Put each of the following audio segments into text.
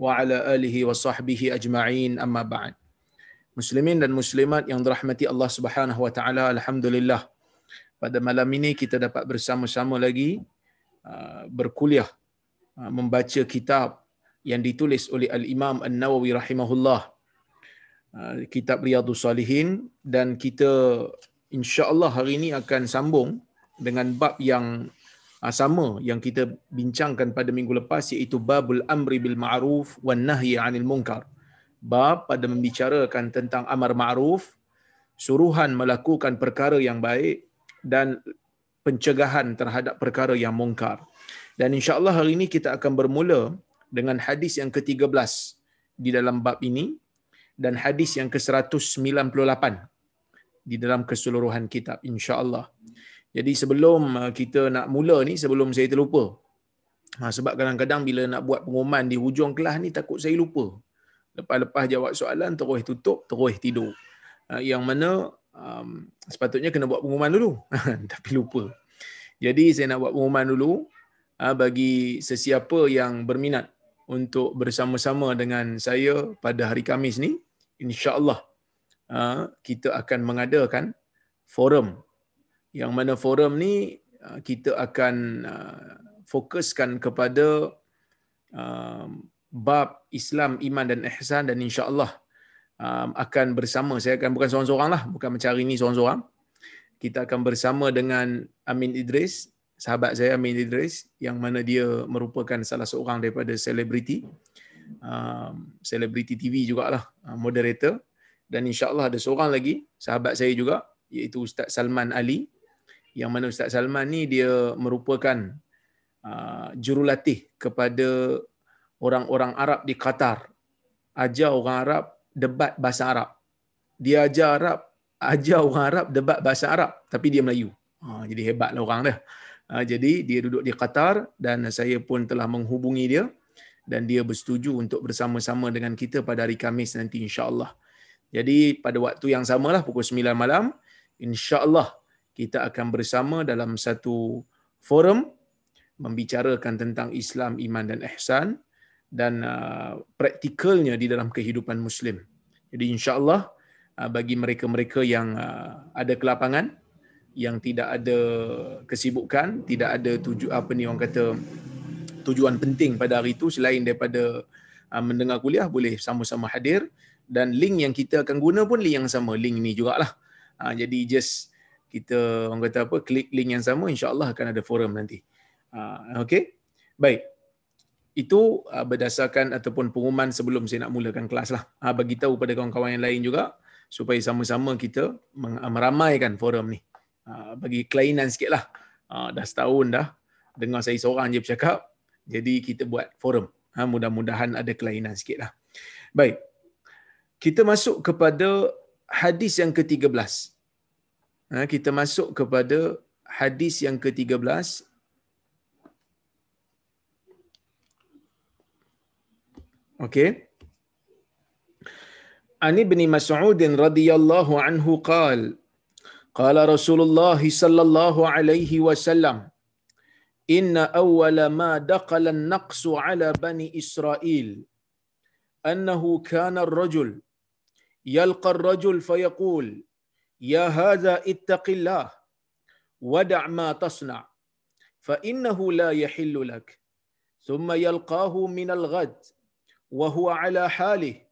wa ala alihi wa sahbihi ajma'in amma ba'd. Muslimin dan muslimat yang dirahmati Allah Subhanahu wa taala alhamdulillah. Pada malam ini kita dapat bersama-sama lagi uh, berkuliah uh, membaca kitab yang ditulis oleh al-Imam An-Nawawi rahimahullah uh, kitab Riyadhus Salihin dan kita insya-Allah hari ini akan sambung dengan bab yang sama yang kita bincangkan pada minggu lepas iaitu babul amri bil ma'ruf wan nahyi 'anil munkar. Bab pada membicarakan tentang amar ma'ruf, suruhan melakukan perkara yang baik dan pencegahan terhadap perkara yang mungkar. Dan insya-Allah hari ini kita akan bermula dengan hadis yang ke-13 di dalam bab ini dan hadis yang ke-198 di dalam keseluruhan kitab insya-Allah. Jadi sebelum uh, kita nak mula ni sebelum saya terlupa. Ha, sebab kadang-kadang bila nak buat pengumuman di hujung kelas ni takut saya lupa. Lepas-lepas jawab soalan terus tutup, terus tidur. Ha, yang mana um, sepatutnya kena buat pengumuman dulu. Tapi lupa. Jadi saya nak buat pengumuman dulu ha, bagi sesiapa yang berminat untuk bersama-sama dengan saya pada hari Kamis ni. InsyaAllah ha, kita akan mengadakan forum yang mana forum ni uh, kita akan uh, fokuskan kepada um, bab Islam, iman dan ihsan dan insya-Allah um, akan bersama. Saya akan bukan seorang-seorang lah bukan macam hari ni seorang-seorang. Kita akan bersama dengan Amin Idris sahabat saya Amin Idris yang mana dia merupakan salah seorang daripada selebriti. Um, selebriti TV jugalah uh, moderator. Dan insya-Allah ada seorang lagi sahabat saya juga iaitu Ustaz Salman Ali yang mana Ustaz Salman ni dia merupakan uh, jurulatih kepada orang-orang Arab di Qatar. Ajar orang Arab debat bahasa Arab. Dia ajar Arab, ajar orang Arab debat bahasa Arab tapi dia Melayu. Ha, jadi hebatlah orang dah. Ha, jadi dia duduk di Qatar dan saya pun telah menghubungi dia dan dia bersetuju untuk bersama-sama dengan kita pada hari Kamis nanti insya-Allah. Jadi pada waktu yang samalah pukul 9 malam insya-Allah kita akan bersama dalam satu forum membicarakan tentang Islam, iman dan ihsan dan uh, praktikalnya di dalam kehidupan muslim. Jadi insya-Allah uh, bagi mereka-mereka yang uh, ada kelapangan yang tidak ada kesibukan, tidak ada tuju apa ni orang kata tujuan penting pada hari itu selain daripada mendengar kuliah boleh sama-sama hadir dan link yang kita akan guna pun link yang sama, link ni jugalah. Jadi just kita orang kata apa klik link yang sama insya-Allah akan ada forum nanti. Uh, okey. Baik. Itu uh, berdasarkan ataupun pengumuman sebelum saya nak mulakan kelas lah. Uh, bagi tahu pada kawan-kawan yang lain juga supaya sama-sama kita meramaikan forum ni. Uh, bagi kelainan sikit lah. Uh, dah setahun dah dengar saya seorang je bercakap. Jadi kita buat forum. Uh, mudah-mudahan ada kelainan sikit lah. Baik. Kita masuk kepada hadis yang ke-13. Ha, kita masuk kepada hadis yang ke-13 okey an ibni mas'ud radhiyallahu anhu qal. qala rasulullah sallallahu alaihi wasallam in awwal ma daqal an naqsu ala bani isra'il annahu kana ar-rajul yalqa ar-rajul fa يا هذا اتق الله ودع ما تصنع فإنه لا يحل لك. ثم يلقاه من الغد وهو على حاله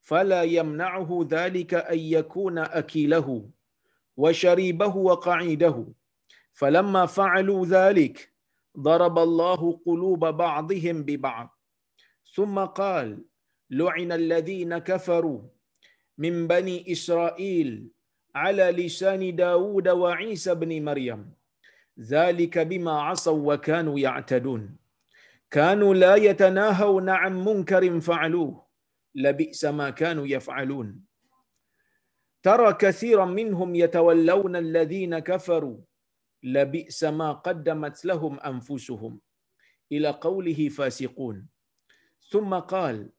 فلا يمنعه ذلك أن يكون أكيله وشريبه وقعيده. فلما فعلوا ذلك ضرب الله قلوب بعضهم ببعض. ثم قال لعن الذين كفروا من بني إسرائيل على لسان داود وعيسى بن مريم. ذلك بما عصوا وكانوا يعتدون. كانوا لا يتناهون عن منكر فعلوه. لبئس ما كانوا يفعلون. ترى كثيرا منهم يتولون الذين كفروا. لبئس ما قدمت لهم أنفسهم. إلى قوله فاسقون. ثم قال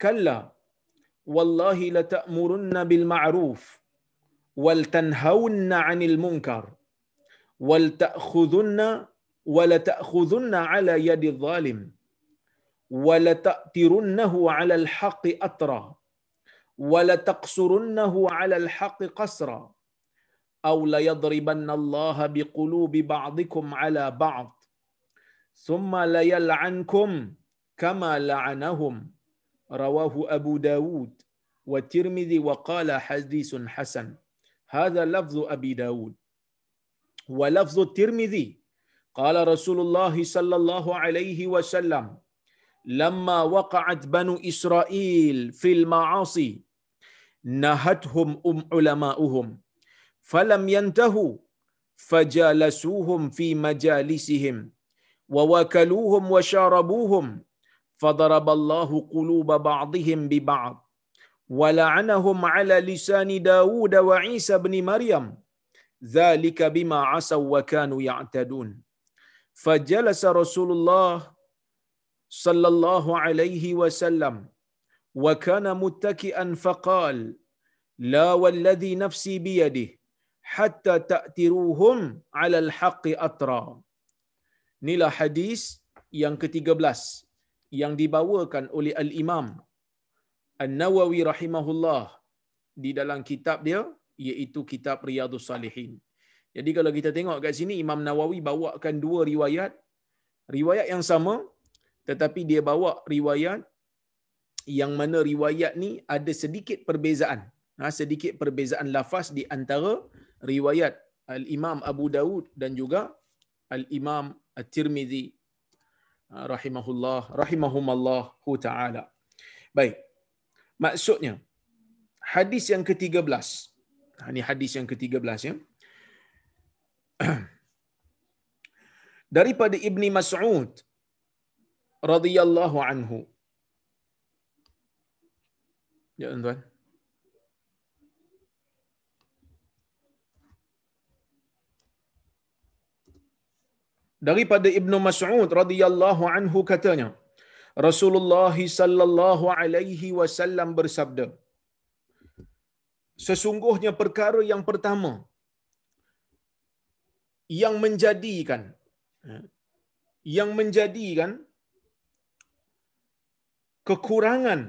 كلا والله لتأمرن بالمعروف. ولتنهون عن المنكر ولتأخذن ولتأخذن على يد الظالم ولتأترنه على الحق أطرا ولتقصرنه على الحق قصرا أو ليضربن الله بقلوب بعضكم على بعض ثم ليلعنكم كما لعنهم. رواه أبو داود والترمذي وقال حديث حسن. هذا لفظ أبي داود. ولفظ الترمذي. قال رسول الله صلى الله عليه وسلم لما وقعت بنو إسرائيل في المعاصي نهتهم أم علماؤهم فلم ينتهوا فجالسوهم في مجالسهم ووكلوهم وشاربوهم فضرب الله قلوب بعضهم ببعض. Wala'anahum ala lisani Dawud wa Isa bin Maryam. Zalika bima asaw wa kanu ya'tadun. Fajalasa Rasulullah sallallahu alaihi wa sallam. Wa kana muttaki'an faqal. La walladhi nafsi biyadih. Hatta ta'tiruhum ala alhaqi atra. Inilah hadis yang ke-13. Yang dibawakan oleh al-imam An-Nawawi rahimahullah di dalam kitab dia iaitu kitab Riyadhus Salihin. Jadi kalau kita tengok kat sini Imam Nawawi bawakan dua riwayat riwayat yang sama tetapi dia bawa riwayat yang mana riwayat ni ada sedikit perbezaan. Ha, sedikit perbezaan lafaz di antara riwayat Al-Imam Abu Dawud dan juga Al-Imam At-Tirmizi ha, rahimahullah rahimahumallahu taala. Baik. Maksudnya hadis yang ke-13. Ha, ini hadis yang ke-13 ya. Daripada Ibni Mas'ud radhiyallahu anhu. Ya tuan. Daripada Ibnu Mas'ud radhiyallahu anhu katanya, Rasulullah sallallahu alaihi wasallam bersabda, Sesungguhnya perkara yang pertama yang menjadikan yang menjadikan kekurangan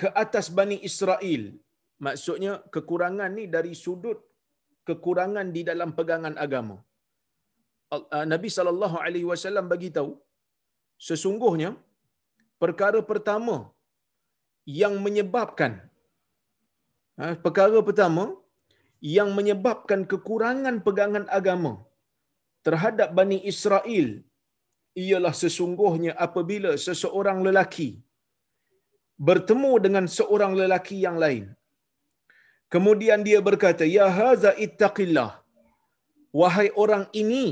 ke atas Bani Israel. Maksudnya kekurangan ni dari sudut kekurangan di dalam pegangan agama. Uh, Nabi sallallahu alaihi wasallam bagi tahu sesungguhnya perkara pertama yang menyebabkan ha, perkara pertama yang menyebabkan kekurangan pegangan agama terhadap Bani Israel ialah sesungguhnya apabila seseorang lelaki bertemu dengan seorang lelaki yang lain. Kemudian dia berkata, Ya haza ittaqillah. Wahai orang ini,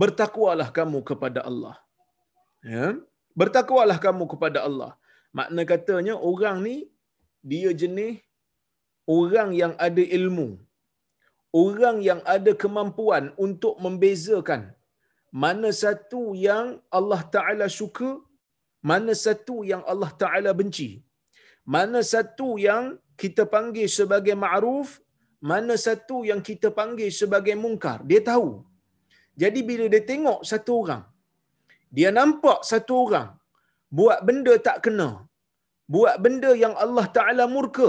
bertakwalah kamu kepada Allah. Ya? Bertakwalah kamu kepada Allah. Makna katanya orang ni, dia jenis orang yang ada ilmu. Orang yang ada kemampuan untuk membezakan mana satu yang Allah Ta'ala suka, mana satu yang Allah Ta'ala benci. Mana satu yang kita panggil sebagai ma'ruf, mana satu yang kita panggil sebagai mungkar. Dia tahu. Jadi bila dia tengok satu orang, dia nampak satu orang buat benda tak kena, buat benda yang Allah Ta'ala murka,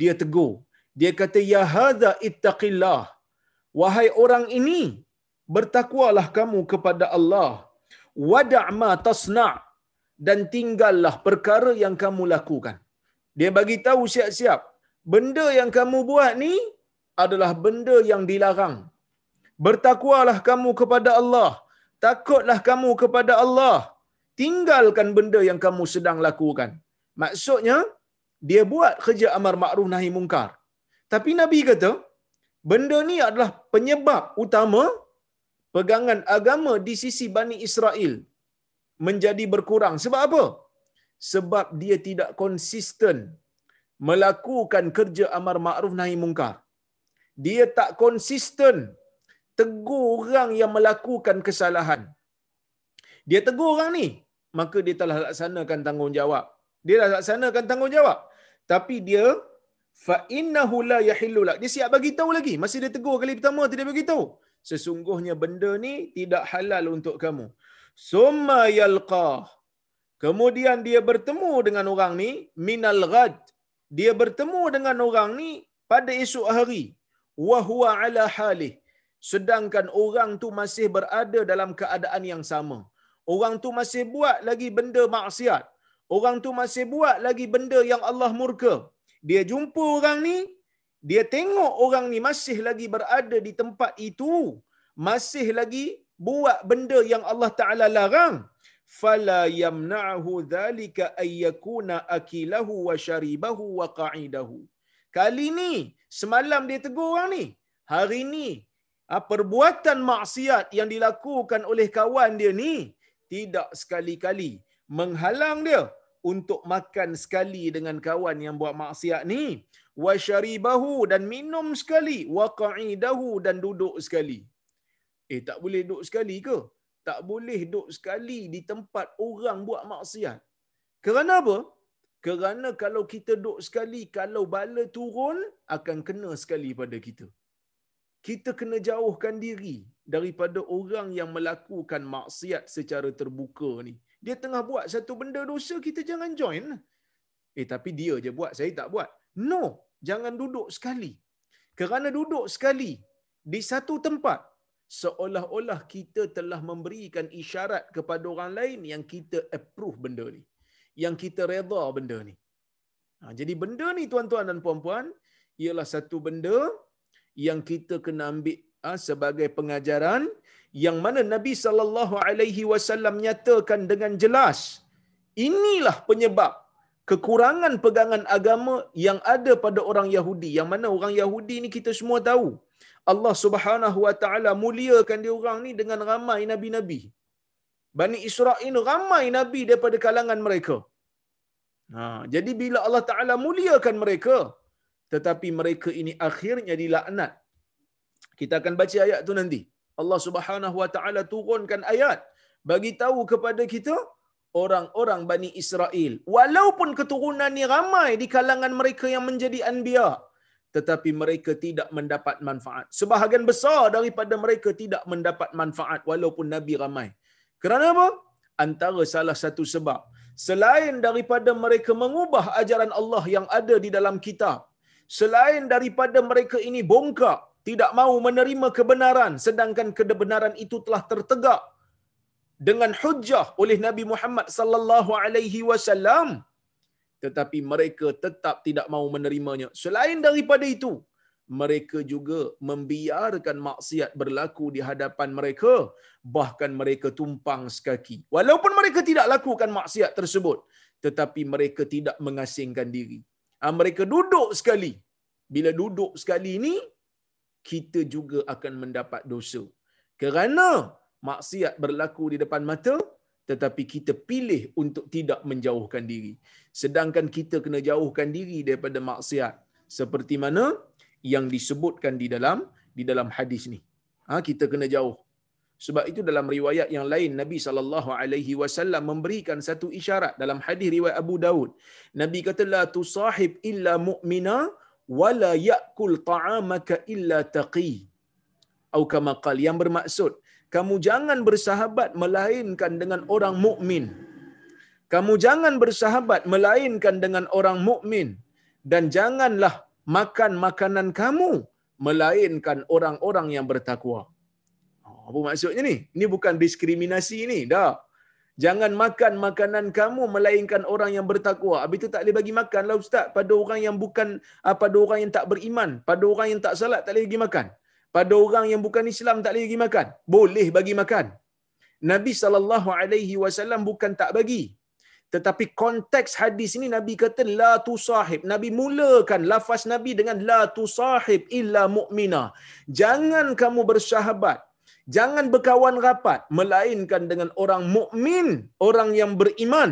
dia tegur. Dia kata, Ya hadha ittaqillah. Wahai orang ini, bertakwalah kamu kepada Allah. Wada' ma tasna' dan tinggallah perkara yang kamu lakukan. Dia bagi tahu siap-siap, benda yang kamu buat ni adalah benda yang dilarang. Bertakwalah kamu kepada Allah. Takutlah kamu kepada Allah. Tinggalkan benda yang kamu sedang lakukan. Maksudnya, dia buat kerja amar ma'ruf nahi mungkar. Tapi Nabi kata, benda ni adalah penyebab utama pegangan agama di sisi Bani Israel. menjadi berkurang. Sebab apa? Sebab dia tidak konsisten melakukan kerja amar ma'ruf nahi mungkar. Dia tak konsisten tegur orang yang melakukan kesalahan. Dia tegur orang ni, maka dia telah laksanakan tanggungjawab. Dia dah laksanakan tanggungjawab. Tapi dia fa innahu la yahillu lak. Dia siap bagi tahu lagi. Masih dia tegur kali pertama tidak bagi tahu. Sesungguhnya benda ni tidak halal untuk kamu. Summa yalqa. Kemudian dia bertemu dengan orang ni minal ghad. Dia bertemu dengan orang ni pada esok hari. Wa huwa ala halih. Sedangkan orang tu masih berada dalam keadaan yang sama. Orang tu masih buat lagi benda maksiat. Orang tu masih buat lagi benda yang Allah murka. Dia jumpa orang ni, dia tengok orang ni masih lagi berada di tempat itu, masih lagi buat benda yang Allah Taala larang. Fala yamna'hu dhalika ay yakuna akilahu wa sharibahu wa qa'idahu. Kali ni semalam dia tegur orang ni. Hari ni perbuatan maksiat yang dilakukan oleh kawan dia ni tidak sekali-kali menghalang dia untuk makan sekali dengan kawan yang buat maksiat ni. Wa syaribahu dan minum sekali wa qa'idahu dan duduk sekali. Eh tak boleh duduk sekali ke? Tak boleh duduk sekali di tempat orang buat maksiat. Kerana apa? Kerana kalau kita duduk sekali kalau bala turun akan kena sekali pada kita kita kena jauhkan diri daripada orang yang melakukan maksiat secara terbuka ni dia tengah buat satu benda dosa, kita jangan join. Eh, tapi dia je buat, saya tak buat. No, jangan duduk sekali. Kerana duduk sekali di satu tempat, seolah-olah kita telah memberikan isyarat kepada orang lain yang kita approve benda ni. Yang kita reda benda ni. Ha, jadi benda ni tuan-tuan dan puan-puan, ialah satu benda yang kita kena ambil ha, sebagai pengajaran yang mana Nabi sallallahu alaihi wasallam nyatakan dengan jelas inilah penyebab kekurangan pegangan agama yang ada pada orang Yahudi. Yang mana orang Yahudi ni kita semua tahu Allah Subhanahu wa taala muliakan dia orang ni dengan ramai nabi-nabi. Bani Israel ramai nabi daripada kalangan mereka. Ha jadi bila Allah taala muliakan mereka tetapi mereka ini akhirnya dilaknat. Kita akan baca ayat tu nanti. Allah Subhanahu Wa Taala turunkan ayat. Bagi tahu kepada kita orang-orang Bani Israel walaupun keturunan ni ramai di kalangan mereka yang menjadi anbiya tetapi mereka tidak mendapat manfaat. Sebahagian besar daripada mereka tidak mendapat manfaat walaupun nabi ramai. Kerana apa? Antara salah satu sebab. Selain daripada mereka mengubah ajaran Allah yang ada di dalam kitab selain daripada mereka ini bongkak tidak mahu menerima kebenaran sedangkan kebenaran itu telah tertegak dengan hujah oleh Nabi Muhammad sallallahu alaihi wasallam. Tetapi mereka tetap tidak mahu menerimanya. Selain daripada itu mereka juga membiarkan maksiat berlaku di hadapan mereka. Bahkan mereka tumpang sekaki. Walaupun mereka tidak lakukan maksiat tersebut tetapi mereka tidak mengasingkan diri mereka duduk sekali bila duduk sekali ini kita juga akan mendapat dosa. Kerana maksiat berlaku di depan mata, tetapi kita pilih untuk tidak menjauhkan diri. Sedangkan kita kena jauhkan diri daripada maksiat. Seperti mana yang disebutkan di dalam di dalam hadis ni. Ha, kita kena jauh. Sebab itu dalam riwayat yang lain Nabi sallallahu alaihi wasallam memberikan satu isyarat dalam hadis riwayat Abu Daud. Nabi kata la tusahib illa mu'mina wala yakul ta'amaka illa taqi. Atau kama qal yang bermaksud kamu jangan bersahabat melainkan dengan orang mukmin. Kamu jangan bersahabat melainkan dengan orang mukmin. Dan janganlah makan makanan kamu melainkan orang-orang yang bertakwa apa maksudnya ni ini bukan diskriminasi ni dah Jangan makan makanan kamu melainkan orang yang bertakwa. Habis itu tak boleh bagi makan lah Ustaz pada orang yang bukan, ah, pada orang yang tak beriman. Pada orang yang tak salat tak boleh bagi makan. Pada orang yang bukan Islam tak boleh bagi makan. Boleh bagi makan. Nabi SAW bukan tak bagi. Tetapi konteks hadis ini Nabi kata la tusahib. Nabi mulakan lafaz Nabi dengan la tusahib illa mu'mina. Jangan kamu bersahabat Jangan berkawan rapat melainkan dengan orang mukmin, orang yang beriman.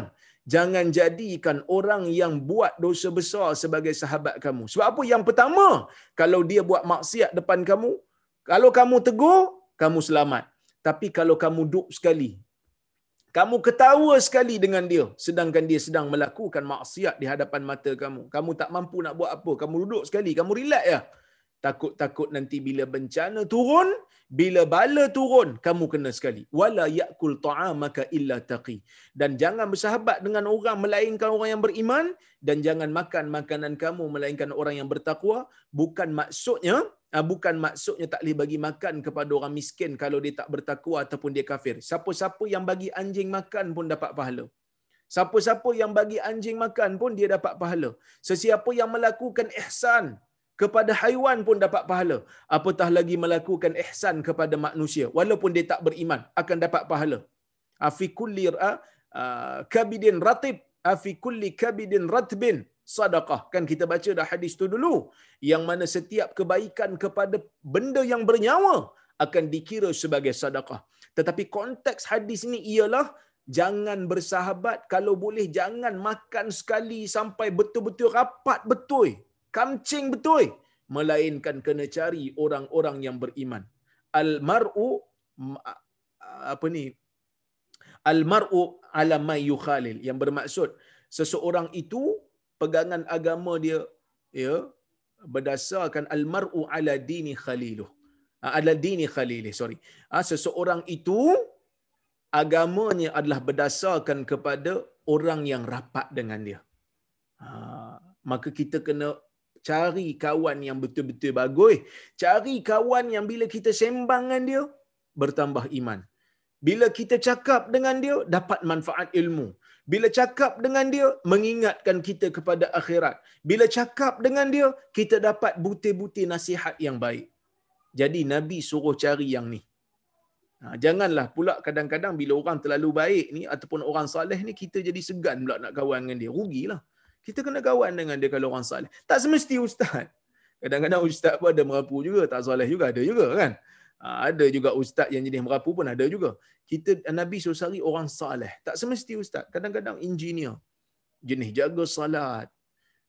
Jangan jadikan orang yang buat dosa besar sebagai sahabat kamu. Sebab apa? Yang pertama, kalau dia buat maksiat depan kamu, kalau kamu tegur, kamu selamat. Tapi kalau kamu duduk sekali, kamu ketawa sekali dengan dia sedangkan dia sedang melakukan maksiat di hadapan mata kamu. Kamu tak mampu nak buat apa. Kamu duduk sekali, kamu relax ya. Takut-takut nanti bila bencana turun, bila bala turun, kamu kena sekali. Wala yakul ta'amaka illa taqi. Dan jangan bersahabat dengan orang melainkan orang yang beriman dan jangan makan makanan kamu melainkan orang yang bertakwa. Bukan maksudnya Ah, bukan maksudnya tak boleh bagi makan kepada orang miskin kalau dia tak bertakwa ataupun dia kafir. Siapa-siapa yang bagi anjing makan pun dapat pahala. Siapa-siapa yang bagi anjing makan pun dia dapat pahala. Sesiapa yang melakukan ihsan kepada haiwan pun dapat pahala. Apatah lagi melakukan ihsan kepada manusia walaupun dia tak beriman akan dapat pahala. Afi kulli kabidin ratib afi kulli kabidin ratbin sadaqah. Kan kita baca dah hadis tu dulu. Yang mana setiap kebaikan kepada benda yang bernyawa akan dikira sebagai sadaqah. Tetapi konteks hadis ini ialah jangan bersahabat kalau boleh jangan makan sekali sampai betul-betul rapat betul. Kamcing betul. Melainkan kena cari orang-orang yang beriman. Al-mar'u apa ni? Al-mar'u ala ma yukhalil yang bermaksud seseorang itu pegangan agama dia ya berdasarkan almaru ala dini khaliluh ala dini khalilih sorry seseorang itu agamanya adalah berdasarkan kepada orang yang rapat dengan dia ha, maka kita kena cari kawan yang betul-betul bagus cari kawan yang bila kita sembang dengan dia bertambah iman bila kita cakap dengan dia dapat manfaat ilmu bila cakap dengan dia, mengingatkan kita kepada akhirat. Bila cakap dengan dia, kita dapat butir-butir nasihat yang baik. Jadi Nabi suruh cari yang ni. Ha, janganlah pula kadang-kadang bila orang terlalu baik ni ataupun orang saleh ni kita jadi segan pula nak kawan dengan dia. Rugilah. Kita kena kawan dengan dia kalau orang saleh. Tak semesti ustaz. Kadang-kadang ustaz pun ada merapu juga, tak saleh juga ada juga kan. Ha, ada juga ustaz yang jenis merapu pun ada juga. Kita Nabi cari orang saleh. Tak semesti ustaz. Kadang-kadang engineer. Jenis jaga salat.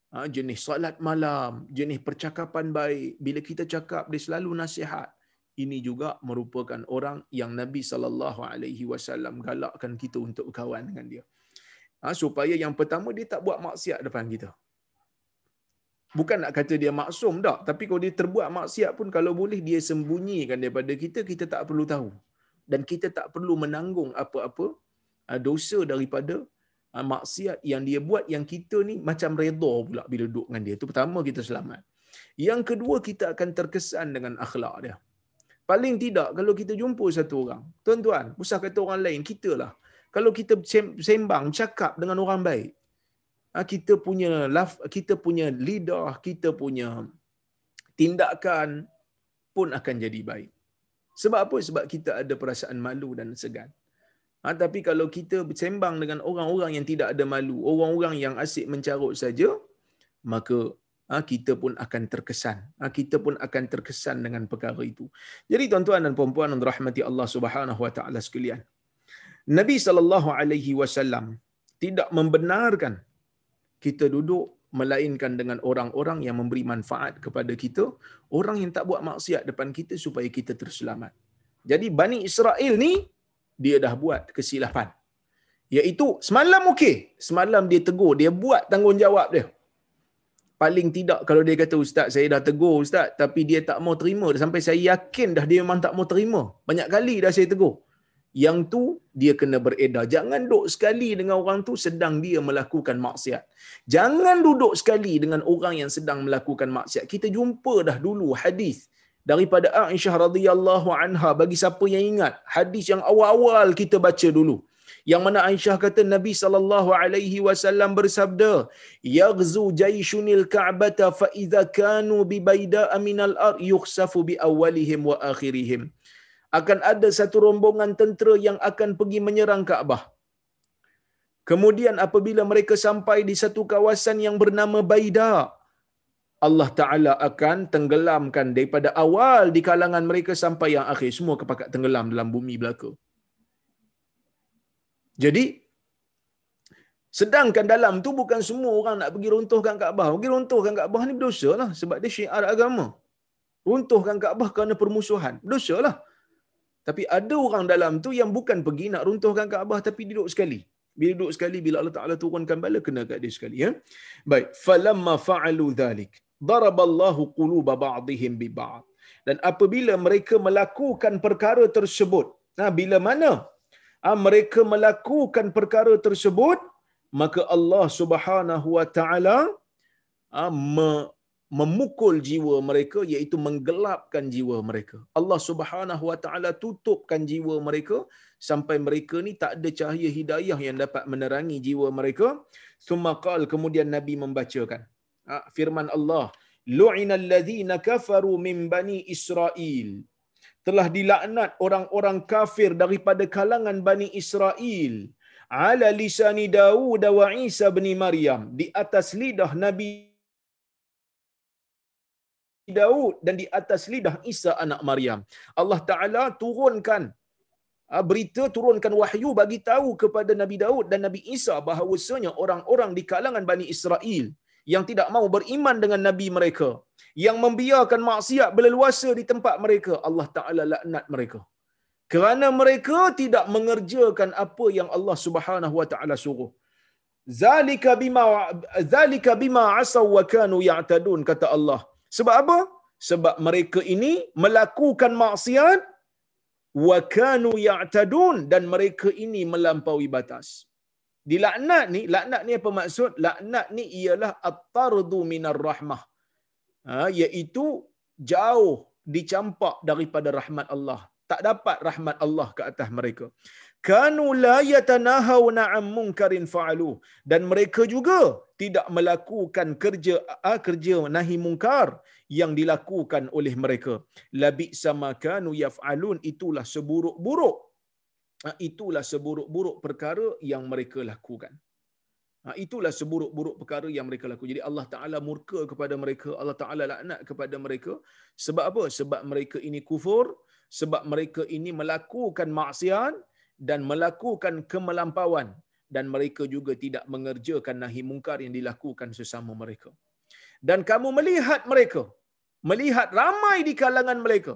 Ha, jenis salat malam. Jenis percakapan baik. Bila kita cakap, dia selalu nasihat. Ini juga merupakan orang yang Nabi saw galakkan kita untuk berkawan dengan dia. Ha, supaya yang pertama dia tak buat maksiat depan kita. Bukan nak kata dia maksum tak tapi kalau dia terbuat maksiat pun kalau boleh dia sembunyikan daripada kita kita tak perlu tahu. Dan kita tak perlu menanggung apa-apa ah, dosa daripada ah, maksiat yang dia buat yang kita ni macam redha pula bila duduk dengan dia. Tu pertama kita selamat. Yang kedua kita akan terkesan dengan akhlak dia. Paling tidak kalau kita jumpa satu orang tuan-tuan usah kata orang lain kita lah kalau kita sembang cakap dengan orang baik Ah, kita punya laf, kita punya lidah, kita punya tindakan pun akan jadi baik. Sebab apa? Sebab kita ada perasaan malu dan segan. Ha, tapi kalau kita bersembang dengan orang-orang yang tidak ada malu, orang-orang yang asyik mencarut saja, maka ha, kita pun akan terkesan. Ha, kita pun akan terkesan dengan perkara itu. Jadi tuan-tuan dan puan-puan yang dirahmati Allah Subhanahu Wa Taala sekalian. Nabi sallallahu alaihi wasallam tidak membenarkan kita duduk melainkan dengan orang-orang yang memberi manfaat kepada kita, orang yang tak buat maksiat depan kita supaya kita terselamat. Jadi Bani Israel ni dia dah buat kesilapan. Iaitu semalam okey, semalam dia tegur, dia buat tanggungjawab dia. Paling tidak kalau dia kata ustaz saya dah tegur ustaz tapi dia tak mau terima sampai saya yakin dah dia memang tak mau terima. Banyak kali dah saya tegur yang tu dia kena beredar. Jangan duduk sekali dengan orang tu sedang dia melakukan maksiat. Jangan duduk sekali dengan orang yang sedang melakukan maksiat. Kita jumpa dah dulu hadis daripada Aisyah radhiyallahu anha bagi siapa yang ingat hadis yang awal-awal kita baca dulu yang mana Aisyah kata Nabi sallallahu alaihi wasallam bersabda yaghzu jayshunil ka'bata fa idza kanu bi bayda'a minal ard yukhsafu bi awwalihim wa akhirihim akan ada satu rombongan tentera yang akan pergi menyerang Kaabah. Kemudian apabila mereka sampai di satu kawasan yang bernama Baida, Allah Ta'ala akan tenggelamkan daripada awal di kalangan mereka sampai yang akhir. Semua kepakat tenggelam dalam bumi belaka. Jadi, sedangkan dalam tu bukan semua orang nak pergi runtuhkan Kaabah. Pergi runtuhkan Kaabah ni berdosa lah sebab dia syiar agama. Runtuhkan Kaabah kerana permusuhan. Berdosa lah. Tapi ada orang dalam tu yang bukan pergi nak runtuhkan Kaabah tapi duduk sekali. Bila duduk sekali bila Allah Taala turunkan bala kena kat dia sekali ya. Baik, falamma fa'alu dhalik. Daraballahu quluba ba'dihim bi ba'd. Dan apabila mereka melakukan perkara tersebut, nah bila mana ha, mereka melakukan perkara tersebut, maka Allah Subhanahu wa taala ha, memukul jiwa mereka iaitu menggelapkan jiwa mereka. Allah Subhanahu Wa Taala tutupkan jiwa mereka sampai mereka ni tak ada cahaya hidayah yang dapat menerangi jiwa mereka. Sumakal kemudian Nabi membacakan ha, firman Allah, "Lu'ina alladhina kafaru min bani Israel." Telah dilaknat orang-orang kafir daripada kalangan Bani Israel ala lisani Daud wa Isa bin Maryam di atas lidah Nabi Daud dan di atas lidah Isa anak Maryam. Allah Taala turunkan ah, berita turunkan wahyu bagi tahu kepada Nabi Daud dan Nabi Isa bahawasanya orang-orang di kalangan Bani Israel yang tidak mau beriman dengan nabi mereka, yang membiarkan maksiat berleluasa di tempat mereka, Allah Taala laknat mereka. Kerana mereka tidak mengerjakan apa yang Allah Subhanahu wa taala suruh. Zalika bima zalika bima asaw wa kanu ya'tadun kata Allah. Sebab apa? Sebab mereka ini melakukan maksiat wa kanu ya'tadun dan mereka ini melampaui batas. Dilaknat ni, laknat ni apa maksud? Laknat ni ialah at-tardu minar rahmah. Ha, iaitu jauh dicampak daripada rahmat Allah. Tak dapat rahmat Allah ke atas mereka kanu la yatanahawna an munkarin fa'alu dan mereka juga tidak melakukan kerja uh, kerja nahi mungkar yang dilakukan oleh mereka labi sama kanu yaf'alun itulah seburuk-buruk uh, itulah seburuk-buruk perkara yang mereka lakukan Ha, itulah seburuk-buruk perkara yang mereka lakukan. Jadi Allah Ta'ala murka kepada mereka. Allah Ta'ala laknat kepada mereka. Sebab apa? Sebab mereka ini kufur. Sebab mereka ini melakukan maksiat dan melakukan kemelampauan dan mereka juga tidak mengerjakan nahi mungkar yang dilakukan sesama mereka. Dan kamu melihat mereka, melihat ramai di kalangan mereka,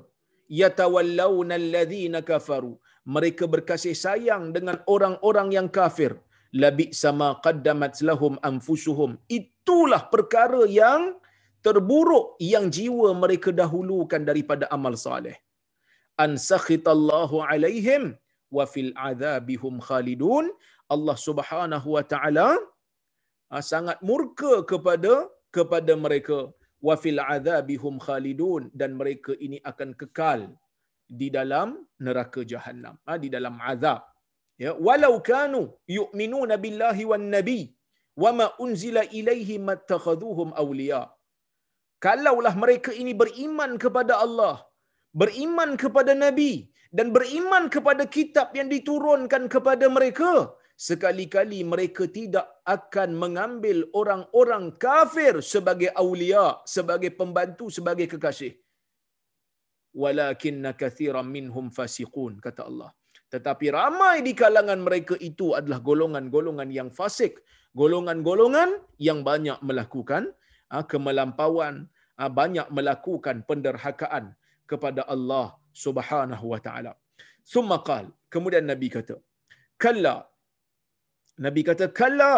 yatawallawna alladhina kafaru. Mereka berkasih sayang dengan orang-orang yang kafir. Labi sama qaddamat lahum anfusuhum. Itulah perkara yang terburuk yang jiwa mereka dahulukan daripada amal saleh. An sakhitallahu alaihim wa fil adzabihum khalidun Allah Subhanahu wa taala ah, sangat murka kepada kepada mereka. Wa fil adzabihum khalidun dan mereka ini akan kekal di dalam neraka jahanam ha, di dalam azab. Ya walau kanu yu'minuna billahi wan nabi wama unzila ilaihi mattakhaduhum awliya. Kalaulah mereka ini beriman kepada Allah beriman kepada nabi dan beriman kepada kitab yang diturunkan kepada mereka sekali-kali mereka tidak akan mengambil orang-orang kafir sebagai aulia sebagai pembantu sebagai kekasih walakinna kathiran minhum fasiqun kata Allah tetapi ramai di kalangan mereka itu adalah golongan-golongan yang fasik golongan-golongan yang banyak melakukan ah, kemelampauan ah, banyak melakukan penderhakaan kepada Allah Subhanahu wa taala. Summa qal, kemudian Nabi kata, kalla. Nabi kata kalla.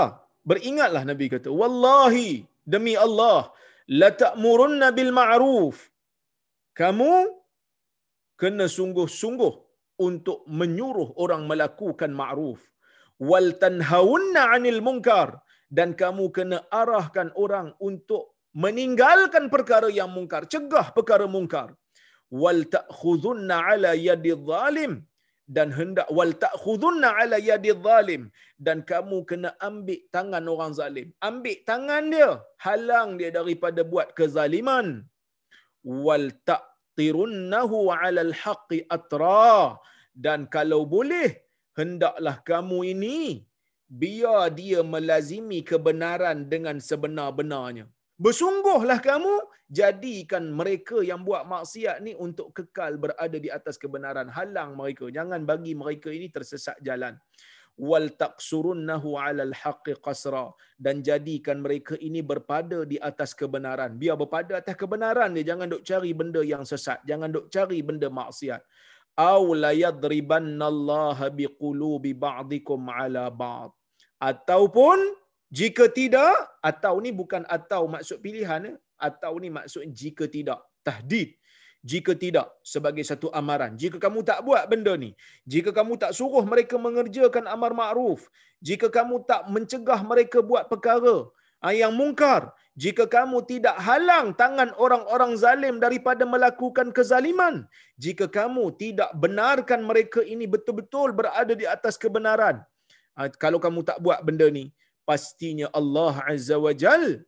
Beringatlah Nabi kata, wallahi demi Allah la ta'murunna bil ma'ruf. Kamu kena sungguh-sungguh untuk menyuruh orang melakukan ma'ruf wal tanhaunna 'anil munkar dan kamu kena arahkan orang untuk meninggalkan perkara yang mungkar, cegah perkara mungkar wal ta'khudunna ala yadi zalim dan hendak wal ta'khudunna ala yadi zalim dan kamu kena ambil tangan orang zalim. Ambil tangan dia halang dia daripada buat kezaliman. Wal taqtirunnahu ala al-haqqi atra. Dan kalau boleh hendaklah kamu ini biar dia melazimi kebenaran dengan sebenar-benarnya. Bersungguhlah kamu jadikan mereka yang buat maksiat ni untuk kekal berada di atas kebenaran. Halang mereka. Jangan bagi mereka ini tersesat jalan. Wal taqsurunnahu alal haqqi qasra. Dan jadikan mereka ini berpada di atas kebenaran. Biar berpada atas kebenaran dia. Jangan duk cari benda yang sesat. Jangan duk cari benda maksiat. Aw la yadribannallaha biqulubi ba'dikum ala ba'd. Ataupun jika tidak, atau ni bukan atau maksud pilihan, eh? Atau ni maksud jika tidak. Tahdid. Jika tidak, sebagai satu amaran. Jika kamu tak buat benda ni, jika kamu tak suruh mereka mengerjakan amar ma'ruf, jika kamu tak mencegah mereka buat perkara yang mungkar, jika kamu tidak halang tangan orang-orang zalim daripada melakukan kezaliman, jika kamu tidak benarkan mereka ini betul-betul berada di atas kebenaran, ah, kalau kamu tak buat benda ni, pastinya Allah Azza wa Jal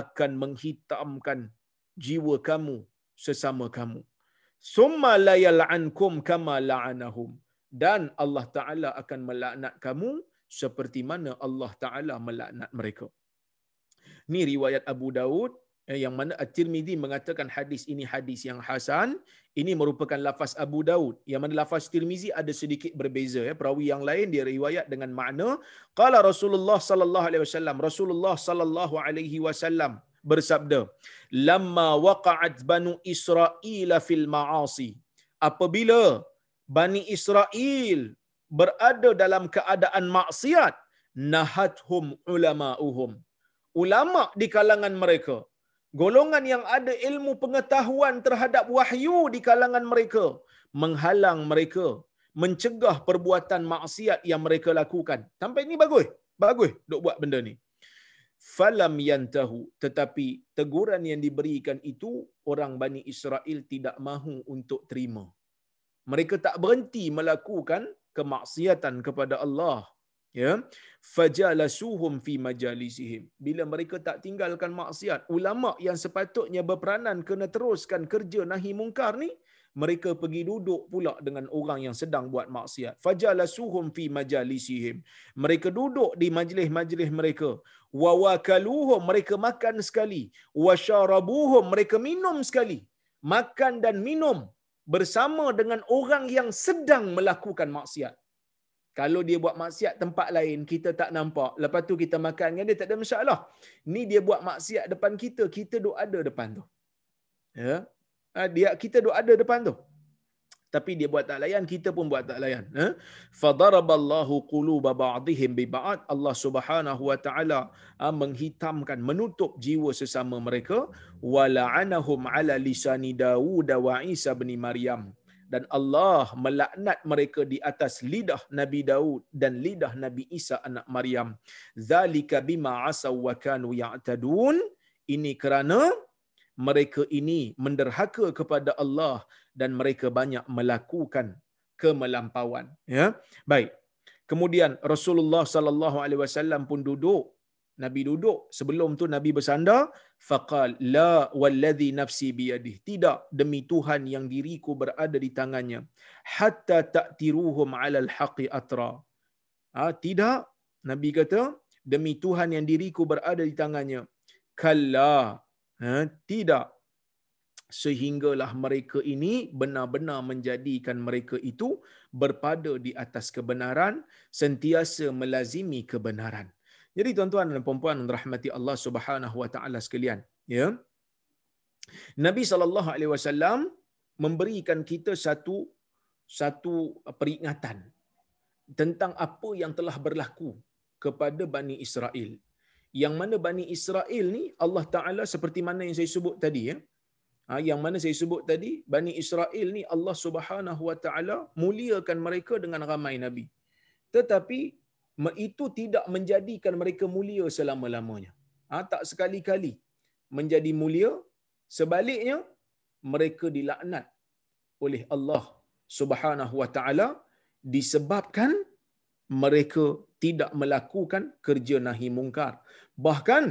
akan menghitamkan jiwa kamu sesama kamu. Summa la yal'ankum kama la'anahum. Dan Allah Ta'ala akan melaknat kamu seperti mana Allah Ta'ala melaknat mereka. Ini riwayat Abu Daud yang mana At-Tirmidzi mengatakan hadis ini hadis yang hasan. Ini merupakan lafaz Abu Daud. Yang mana lafaz Tirmizi ada sedikit berbeza ya. Perawi yang lain dia riwayat dengan makna qala Rasulullah sallallahu alaihi wasallam Rasulullah sallallahu alaihi wasallam bersabda lamma waqa'at banu Israil fil ma'asi. Apabila Bani Israel berada dalam keadaan maksiat nahathum ulama'uhum. Ulama di kalangan mereka golongan yang ada ilmu pengetahuan terhadap wahyu di kalangan mereka menghalang mereka mencegah perbuatan maksiat yang mereka lakukan. Sampai ini bagus bagus dok buat benda ni. Falam yantahu tetapi teguran yang diberikan itu orang Bani Israel tidak mahu untuk terima. Mereka tak berhenti melakukan kemaksiatan kepada Allah ya. Fajalasuhum fi majalisihim. Bila mereka tak tinggalkan maksiat ulama yang sepatutnya berperanan kena teruskan kerja nahi mungkar ni mereka pergi duduk pula dengan orang yang sedang buat maksiat. Fajalasuhum fi majalisihim. Mereka duduk di majlis-majlis mereka. Wa wakaluhum mereka makan sekali. Wa syarabuhum mereka minum sekali. Makan dan minum bersama dengan orang yang sedang melakukan maksiat kalau dia buat maksiat tempat lain, kita tak nampak. Lepas tu kita makan dengan dia, tak ada masalah. Ni dia buat maksiat depan kita, kita duk ada depan tu. Ya? Ha, dia kita duk ada depan tu. Tapi dia buat tak layan, kita pun buat tak layan. Ha? Fadaraballahu quluba ba'dihim bi ba'd. Allah Subhanahu wa taala ha, menghitamkan, menutup jiwa sesama mereka wala'anahum ala lisani Dawud wa Isa bin Maryam dan Allah melaknat mereka di atas lidah Nabi Daud dan lidah Nabi Isa anak Maryam. Zalika bima asaw wa kanu ya'tadun. Ini kerana mereka ini menderhaka kepada Allah dan mereka banyak melakukan kemelampauan. Ya. Baik. Kemudian Rasulullah sallallahu alaihi wasallam pun duduk Nabi duduk sebelum tu Nabi bersandar faqal la wallazi nafsi biyadih. Tidak demi Tuhan yang diriku berada di tangannya. Hatta ta'tiruhum 'alal haqqi atra. Ha, tidak Nabi kata demi Tuhan yang diriku berada di tangannya. Kalla ha, tidak. Sehinggalah mereka ini benar-benar menjadikan mereka itu berpada di atas kebenaran sentiasa melazimi kebenaran jadi tuan-tuan dan puan-puan rahmati Allah Subhanahu wa taala sekalian, ya. Nabi sallallahu alaihi wasallam memberikan kita satu satu peringatan tentang apa yang telah berlaku kepada Bani Israel. Yang mana Bani Israel ni Allah Taala seperti mana yang saya sebut tadi ya. Ha, yang mana saya sebut tadi Bani Israel ni Allah Subhanahu Wa Taala muliakan mereka dengan ramai nabi. Tetapi itu tidak menjadikan mereka mulia selama-lamanya. Ha, tak sekali-kali menjadi mulia, sebaliknya mereka dilaknat oleh Allah Subhanahu wa taala disebabkan mereka tidak melakukan kerja nahi mungkar. Bahkan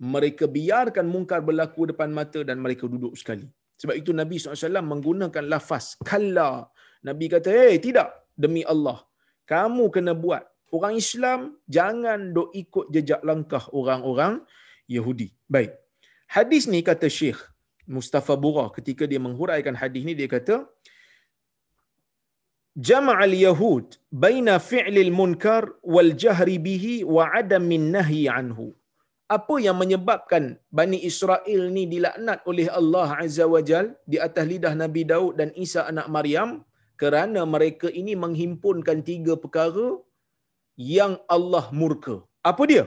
mereka biarkan mungkar berlaku depan mata dan mereka duduk sekali. Sebab itu Nabi SAW menggunakan lafaz kalla. Nabi kata, eh hey, tidak demi Allah. Kamu kena buat orang Islam jangan dok ikut jejak langkah orang-orang Yahudi. Baik. Hadis ni kata Syekh Mustafa Bura ketika dia menghuraikan hadis ni dia kata jama'al yahud baina fi'lil munkar wal jahri bihi wa adamin nahyi anhu apa yang menyebabkan Bani Israel ni dilaknat oleh Allah Azza wa Jal di atas lidah Nabi Daud dan Isa anak Maryam kerana mereka ini menghimpunkan tiga perkara yang Allah murka. Apa dia?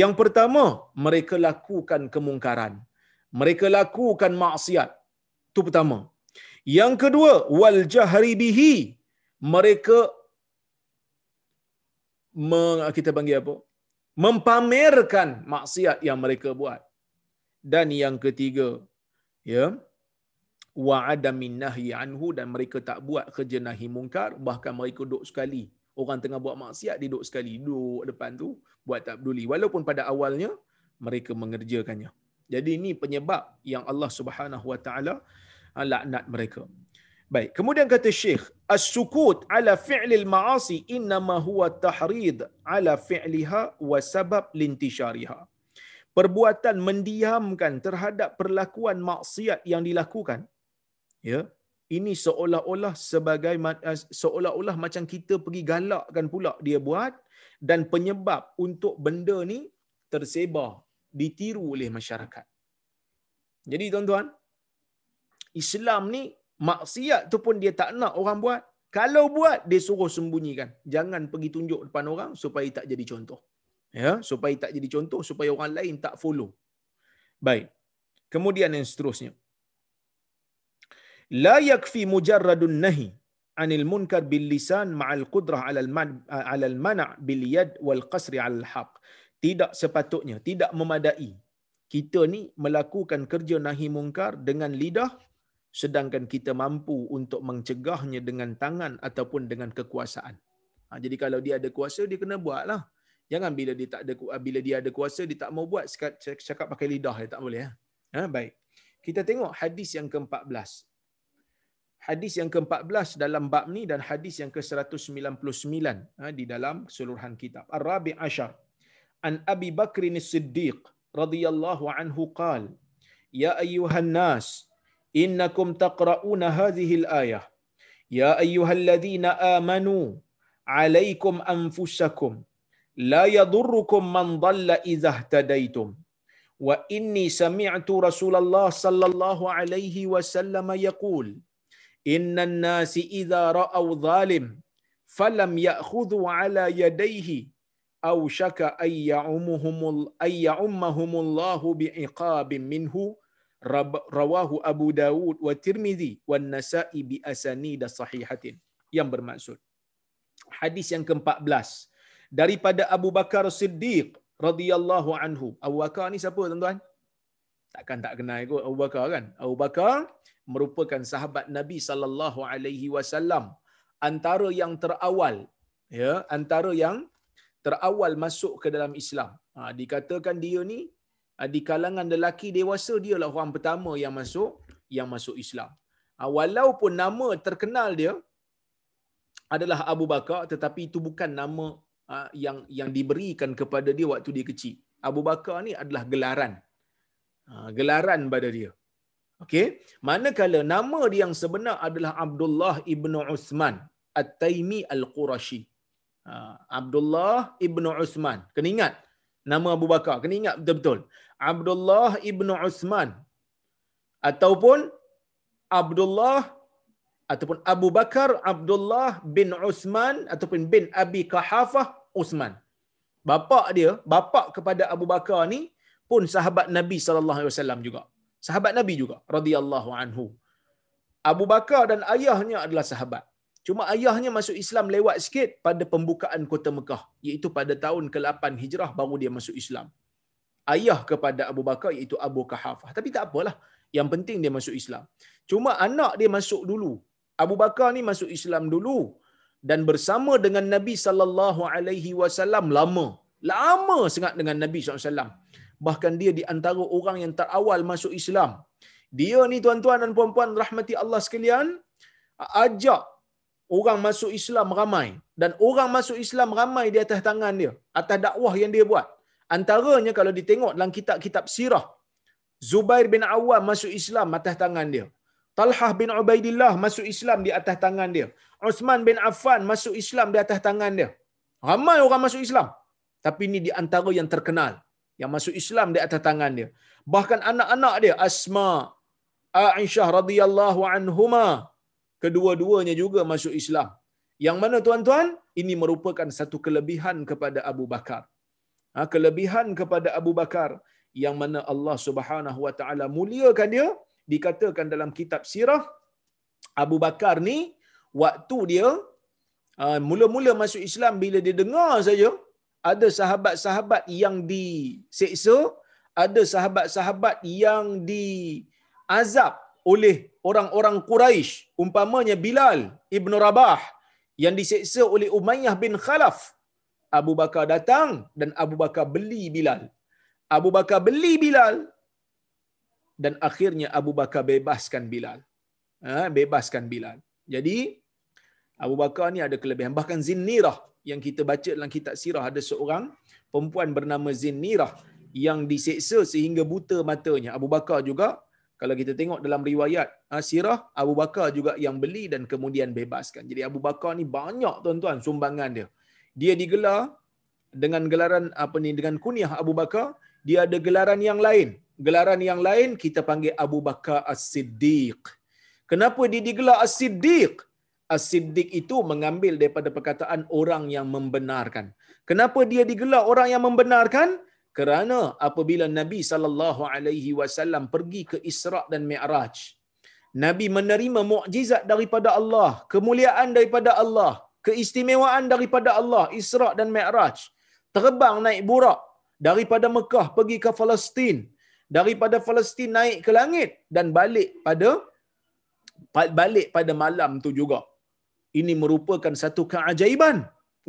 Yang pertama, mereka lakukan kemungkaran. Mereka lakukan maksiat. Itu pertama. Yang kedua, wal jahri bihi. Mereka kita panggil apa? Mempamerkan maksiat yang mereka buat. Dan yang ketiga, ya, wa adamin nahyi anhu dan mereka tak buat kerja nahi mungkar bahkan mereka duduk sekali orang tengah buat maksiat dia duduk sekali duduk depan tu buat tak peduli. Walaupun pada awalnya mereka mengerjakannya. Jadi ini penyebab yang Allah Subhanahu wa taala ah, laknat mereka. Baik kemudian kata syekh as-sukut ala fi'lil ma'asi inma huwa tahrid ala fi'liha wa sabab lintishariha. Perbuatan mendiamkan terhadap perlakuan maksiat yang dilakukan ya ini seolah-olah sebagai eh, seolah-olah macam kita pergi galakkan pula dia buat dan penyebab untuk benda ni tersebar ditiru oleh masyarakat. Jadi tuan-tuan, Islam ni maksiat tu pun dia tak nak orang buat. Kalau buat dia suruh sembunyikan. Jangan pergi tunjuk depan orang supaya tak jadi contoh. Ya, supaya tak jadi contoh supaya orang lain tak follow. Baik. Kemudian yang seterusnya la yakfi mujarradun nahi anil munkar bil lisan ma'al qudrah alal man alal mana' bil yad wal qasri alal haq. Tidak sepatutnya tidak memadai kita ni melakukan kerja nahi mungkar dengan lidah sedangkan kita mampu untuk mencegahnya dengan tangan ataupun dengan kekuasaan. Ha, jadi kalau dia ada kuasa dia kena buatlah. Jangan bila dia tak ada bila dia ada kuasa dia tak mau buat cakap pakai lidah dia tak boleh ya ha? ha, baik. Kita tengok hadis yang ke-14 hadis yang ke-14 dalam bab ni dan hadis yang ke-199 ha, di dalam keseluruhan kitab. Ar-Rabi' Ashar. An Abi Bakr As-Siddiq radhiyallahu anhu qal, Ya ayyuhan nas, innakum taqra'una hadhihi al-ayah. Ya ayyuhalladhina amanu, alaikum anfusakum. La yadurrukum man dhalla idha ihtadaitum. Wa inni sami'tu Rasulullah sallallahu alaihi wasallam yaqul, inna nasi idza ra'aw zalim falam ya'khudhu ala yadayhi aw shaka ay ya'umuhum ay ya'umuhumullahu bi'iqabin minhu. Rawahu Abu Dawud wa Tirmizi wa Nasa'i bi asanid sahihatin. Yang bermaksud hadis yang ke-14 daripada Abu Bakar Siddiq radhiyallahu anhu. Abu Bakar ni siapa tuan-tuan? Takkan tak kenal ikut Abu Bakar kan? Abu Bakar merupakan sahabat Nabi sallallahu alaihi wasallam antara yang terawal ya antara yang terawal masuk ke dalam Islam. Ha, dikatakan dia ni ha, di kalangan lelaki dewasa dia lah orang pertama yang masuk yang masuk Islam. Ha, walaupun nama terkenal dia adalah Abu Bakar tetapi itu bukan nama ha, yang yang diberikan kepada dia waktu dia kecil. Abu Bakar ni adalah gelaran. Ha, gelaran pada dia. Okey, manakala nama dia yang sebenar adalah Abdullah ibnu Uthman At-Taimi Al-Qurashi. Ha, Abdullah ibnu Uthman. Kena ingat nama Abu Bakar. Kena ingat betul-betul. Abdullah ibnu Uthman ataupun Abdullah ataupun Abu Bakar Abdullah bin Uthman ataupun bin Abi Kahafah Uthman. Bapa dia, bapa kepada Abu Bakar ni pun sahabat Nabi sallallahu alaihi wasallam juga sahabat Nabi juga radhiyallahu anhu. Abu Bakar dan ayahnya adalah sahabat. Cuma ayahnya masuk Islam lewat sikit pada pembukaan kota Mekah, iaitu pada tahun ke-8 Hijrah baru dia masuk Islam. Ayah kepada Abu Bakar iaitu Abu Kahafah. Tapi tak apalah, yang penting dia masuk Islam. Cuma anak dia masuk dulu. Abu Bakar ni masuk Islam dulu dan bersama dengan Nabi sallallahu alaihi wasallam lama. Lama sangat dengan Nabi sallallahu alaihi wasallam bahkan dia di antara orang yang terawal masuk Islam. Dia ni tuan-tuan dan puan-puan rahmati Allah sekalian, ajak orang masuk Islam ramai dan orang masuk Islam ramai di atas tangan dia, atas dakwah yang dia buat. Antaranya kalau ditengok dalam kitab-kitab sirah, Zubair bin Awam masuk Islam atas tangan dia. Talhah bin Ubaidillah masuk Islam di atas tangan dia. Uthman bin Affan masuk Islam di atas tangan dia. Ramai orang masuk Islam. Tapi ini di antara yang terkenal. Yang masuk Islam di atas tangan dia. Bahkan anak-anak dia, Asma, Aisyah radhiyallahu anhuma, kedua-duanya juga masuk Islam. Yang mana tuan-tuan? Ini merupakan satu kelebihan kepada Abu Bakar. Ha, kelebihan kepada Abu Bakar yang mana Allah Subhanahu wa taala muliakan dia dikatakan dalam kitab sirah Abu Bakar ni waktu dia uh, mula-mula masuk Islam bila dia dengar saja ada sahabat-sahabat yang diseksa, ada sahabat-sahabat yang diazab oleh orang-orang Quraisy, umpamanya Bilal ibnu Rabah yang diseksa oleh Umayyah bin Khalaf. Abu Bakar datang dan Abu Bakar beli Bilal. Abu Bakar beli Bilal dan akhirnya Abu Bakar bebaskan Bilal. Ha, bebaskan Bilal. Jadi Abu Bakar ni ada kelebihan. Bahkan Zinnirah yang kita baca dalam kitab sirah ada seorang perempuan bernama Zinnirah yang diseksa sehingga buta matanya. Abu Bakar juga kalau kita tengok dalam riwayat ha, sirah Abu Bakar juga yang beli dan kemudian bebaskan. Jadi Abu Bakar ni banyak tuan-tuan sumbangan dia. Dia digelar dengan gelaran apa ni dengan kunyah Abu Bakar, dia ada gelaran yang lain gelaran yang lain kita panggil Abu Bakar As-Siddiq. Kenapa dia digelar As-Siddiq? As-Siddiq itu mengambil daripada perkataan orang yang membenarkan. Kenapa dia digelar orang yang membenarkan? Kerana apabila Nabi sallallahu alaihi wasallam pergi ke Isra' dan Mi'raj, Nabi menerima mukjizat daripada Allah, kemuliaan daripada Allah, keistimewaan daripada Allah, Isra' dan Mi'raj. Terbang naik burak daripada Mekah pergi ke Palestin, daripada Palestin naik ke langit dan balik pada balik pada malam tu juga. Ini merupakan satu keajaiban.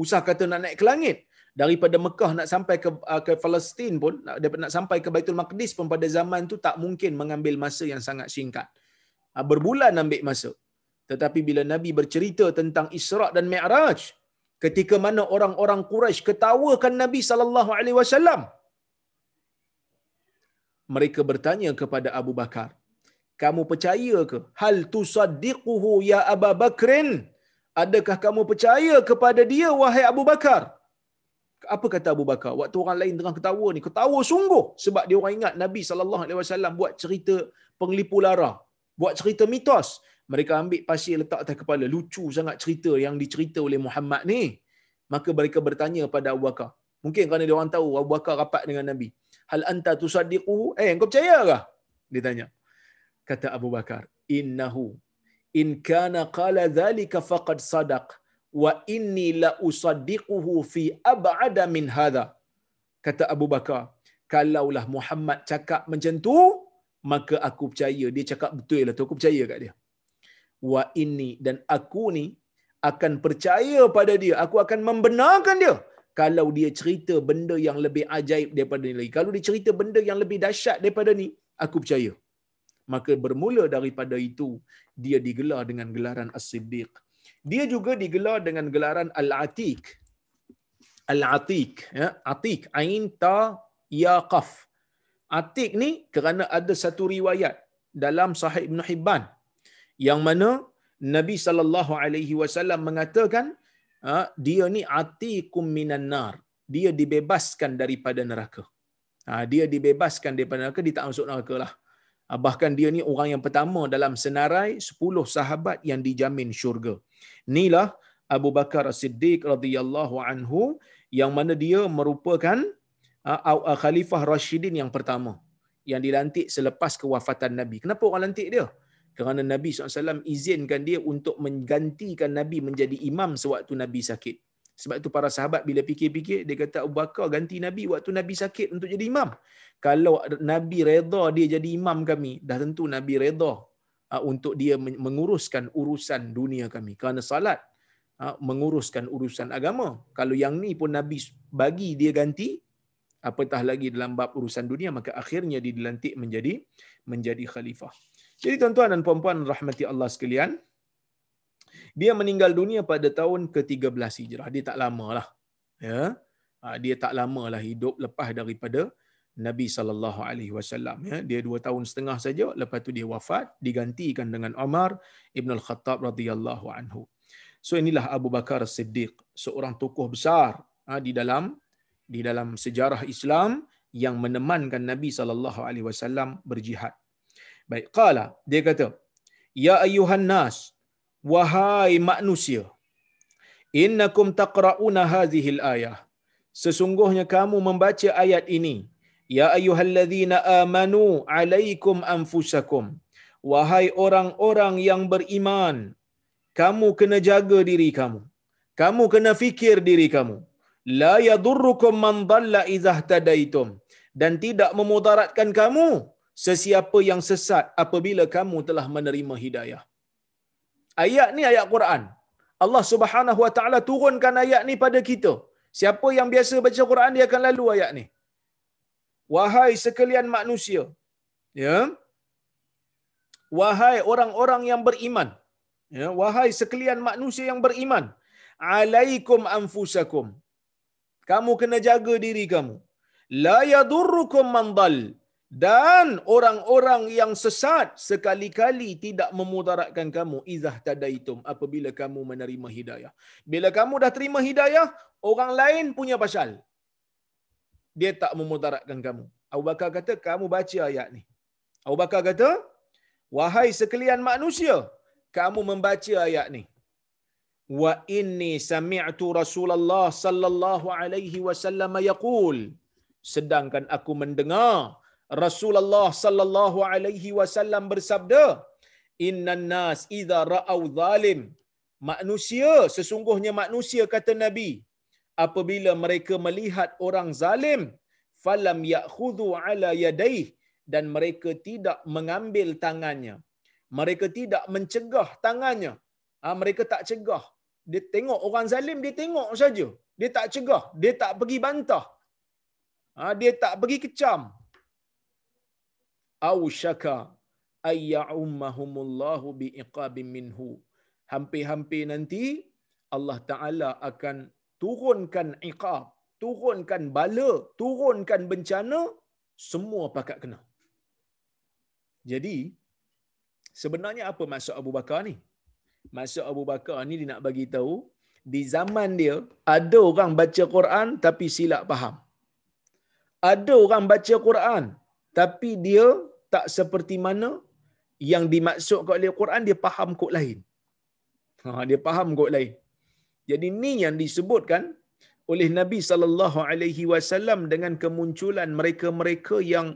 Usah kata nak naik ke langit. Daripada Mekah nak sampai ke uh, ke Palestin pun, nak, nak sampai ke Baitul Maqdis pun pada zaman tu tak mungkin mengambil masa yang sangat singkat. Uh, berbulan ambil masa. Tetapi bila Nabi bercerita tentang Isra' dan Mi'raj, ketika mana orang-orang Quraisy ketawakan Nabi sallallahu alaihi wasallam, mereka bertanya kepada Abu Bakar, kamu percaya ke? Hal tusaddiquhu ya Abu Bakrin? Adakah kamu percaya kepada dia wahai Abu Bakar? Apa kata Abu Bakar? Waktu orang lain tengah ketawa ni, ketawa sungguh sebab dia orang ingat Nabi wasallam buat cerita penglipu lara, buat cerita mitos. Mereka ambil pasir letak atas kepala. Lucu sangat cerita yang dicerita oleh Muhammad ni. Maka mereka bertanya pada Abu Bakar. Mungkin kerana dia orang tahu Abu Bakar rapat dengan Nabi hal anta tusaddiquhu eh engkau percaya ke dia tanya kata Abu Bakar innahu in kana qala dhalika faqad sadaq wa inni la usaddiquhu fi ab'ada min hadha. Kata Abu Bakar kalaulah Muhammad cakap macam tu maka aku percaya. Dia cakap betul lah tu aku percaya kat dia. Wa inni dan aku ni akan percaya pada dia. Aku akan membenarkan dia. Kalau dia cerita benda yang lebih ajaib daripada ni lagi. Kalau dia cerita benda yang lebih dahsyat daripada ni, aku percaya. Maka bermula daripada itu, dia digelar dengan gelaran As-Siddiq. Dia juga digelar dengan gelaran Al-Atiq. Al-Atiq. Ya? Atiq. Ain ta ya qaf. Atiq ni kerana ada satu riwayat dalam Sahih Ibn Hibban yang mana Nabi sallallahu alaihi wasallam mengatakan ha, dia ni atikum minan nar. Dia dibebaskan daripada neraka. Ha, dia dibebaskan daripada neraka, dia tak masuk neraka lah. Ha, bahkan dia ni orang yang pertama dalam senarai 10 sahabat yang dijamin syurga. Inilah Abu Bakar As-Siddiq radhiyallahu anhu yang mana dia merupakan uh, khalifah Rashidin yang pertama yang dilantik selepas kewafatan Nabi. Kenapa orang lantik dia? kerana Nabi SAW izinkan dia untuk menggantikan Nabi menjadi imam sewaktu Nabi sakit. Sebab itu para sahabat bila fikir-fikir, dia kata Abu Bakar ganti Nabi waktu Nabi sakit untuk jadi imam. Kalau Nabi reda dia jadi imam kami, dah tentu Nabi reda uh, untuk dia menguruskan urusan dunia kami. Kerana salat uh, menguruskan urusan agama. Kalau yang ni pun Nabi bagi dia ganti, apatah lagi dalam bab urusan dunia, maka akhirnya dia dilantik menjadi menjadi khalifah. Jadi tuan-tuan dan puan-puan rahmati Allah sekalian, dia meninggal dunia pada tahun ke-13 Hijrah. Dia tak lama lah. Ya. Ha, dia tak lama lah hidup lepas daripada Nabi sallallahu alaihi wasallam ya dia dua tahun setengah saja lepas tu dia wafat digantikan dengan Umar Ibn Al-Khattab radhiyallahu anhu so inilah Abu Bakar As-Siddiq seorang tokoh besar ha, di dalam di dalam sejarah Islam yang menemankan Nabi sallallahu alaihi wasallam berjihad baik qala dia kata ya ayuhan nas wahai manusia innakum taqrauna hadhihi al-ayah sesungguhnya kamu membaca ayat ini Ya ayyuhalladzina amanu alaikum anfusakum. Wahai orang-orang yang beriman, kamu kena jaga diri kamu. Kamu kena fikir diri kamu. La yadurrukum man dhalla idza tadaitum. Dan tidak memudaratkan kamu sesiapa yang sesat apabila kamu telah menerima hidayah. Ayat ni ayat Quran. Allah Subhanahu wa taala turunkan ayat ni pada kita. Siapa yang biasa baca Quran dia akan lalu ayat ni. Wahai sekalian manusia ya. Wahai orang-orang yang beriman ya. Wahai sekalian manusia yang beriman alaikum anfusakum. Kamu kena jaga diri kamu. La yadurrukum man dan orang-orang yang sesat sekali-kali tidak memudaratkan kamu izah tadaitum apabila kamu menerima hidayah. Bila kamu dah terima hidayah, orang lain punya pasal dia tak memudaratkan kamu. Abu Bakar kata, kamu baca ayat ni. Abu Bakar kata, wahai sekalian manusia, kamu membaca ayat ni. Wa inni sami'tu Rasulullah sallallahu alaihi wasallam yaqul. Sedangkan aku mendengar Rasulullah sallallahu alaihi wasallam bersabda, "Innan nas idza ra'au zalim." Manusia sesungguhnya manusia kata Nabi, apabila mereka melihat orang zalim falam ya'khudhu ala yadayh dan mereka tidak mengambil tangannya. Mereka tidak mencegah tangannya. Ha, mereka tak cegah. Dia tengok orang zalim dia tengok saja. Dia tak cegah dia tak pergi bantah. Ha, dia tak pergi kecam au syaka ayya'ummahumullahu biiqabin minhu hampir-hampir nanti Allah Taala akan turunkan iqab, turunkan bala, turunkan bencana, semua pakat kena. Jadi, sebenarnya apa maksud Abu Bakar ni? Maksud Abu Bakar ni dia nak bagi tahu, di zaman dia, ada orang baca Quran tapi silap faham. Ada orang baca Quran tapi dia tak seperti mana yang dimaksudkan oleh Quran, dia faham kod lain. Ha, dia faham kod lain. Jadi ini yang disebutkan oleh Nabi sallallahu alaihi wasallam dengan kemunculan mereka-mereka yang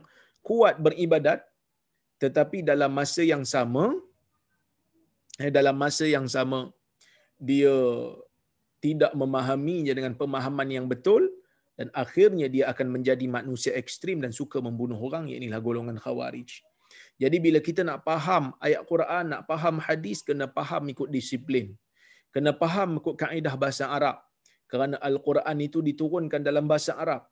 kuat beribadat tetapi dalam masa yang sama eh, dalam masa yang sama dia tidak memahaminya dengan pemahaman yang betul dan akhirnya dia akan menjadi manusia ekstrim dan suka membunuh orang. Iaitu golongan khawarij. Jadi bila kita nak faham ayat Quran, nak faham hadis kena faham ikut disiplin. Kena faham ikut kaedah bahasa Arab. Kerana al-Quran itu diturunkan dalam bahasa Arab.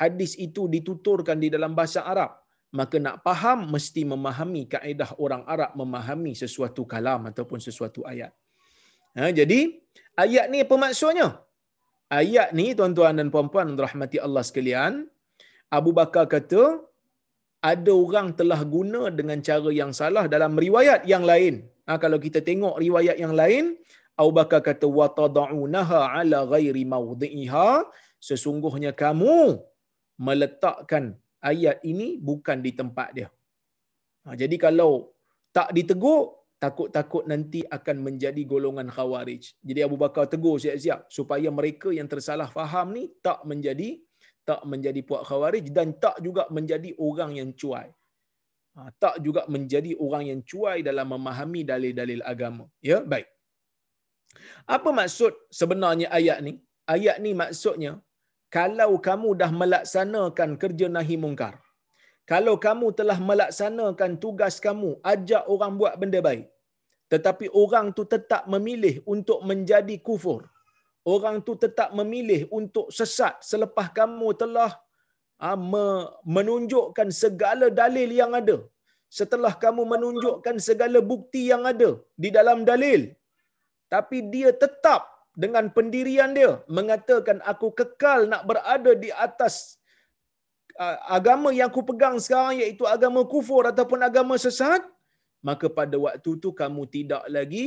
Hadis itu dituturkan di dalam bahasa Arab. Maka nak faham mesti memahami kaedah orang Arab memahami sesuatu kalam ataupun sesuatu ayat. Ha, jadi ayat ni apa maksudnya ayat ni tuan-tuan dan puan-puan rahmati Allah sekalian Abu Bakar kata ada orang telah guna dengan cara yang salah dalam riwayat yang lain. Ha, kalau kita tengok riwayat yang lain, Abu Bakar kata wa tad'unaha ala ghairi mawdhi'iha sesungguhnya kamu meletakkan ayat ini bukan di tempat dia. Ha, jadi kalau tak ditegur takut-takut nanti akan menjadi golongan khawarij. Jadi Abu Bakar tegur siap-siap supaya mereka yang tersalah faham ni tak menjadi tak menjadi puak khawarij dan tak juga menjadi orang yang cuai. Ha, tak juga menjadi orang yang cuai dalam memahami dalil-dalil agama. Ya, baik. Apa maksud sebenarnya ayat ni? Ayat ni maksudnya kalau kamu dah melaksanakan kerja nahi mungkar. Kalau kamu telah melaksanakan tugas kamu ajak orang buat benda baik. Tetapi orang tu tetap memilih untuk menjadi kufur. Orang tu tetap memilih untuk sesat selepas kamu telah ah, menunjukkan segala dalil yang ada. Setelah kamu menunjukkan segala bukti yang ada di dalam dalil, tapi dia tetap dengan pendirian dia mengatakan aku kekal nak berada di atas agama yang aku pegang sekarang iaitu agama kufur ataupun agama sesat, maka pada waktu itu kamu tidak lagi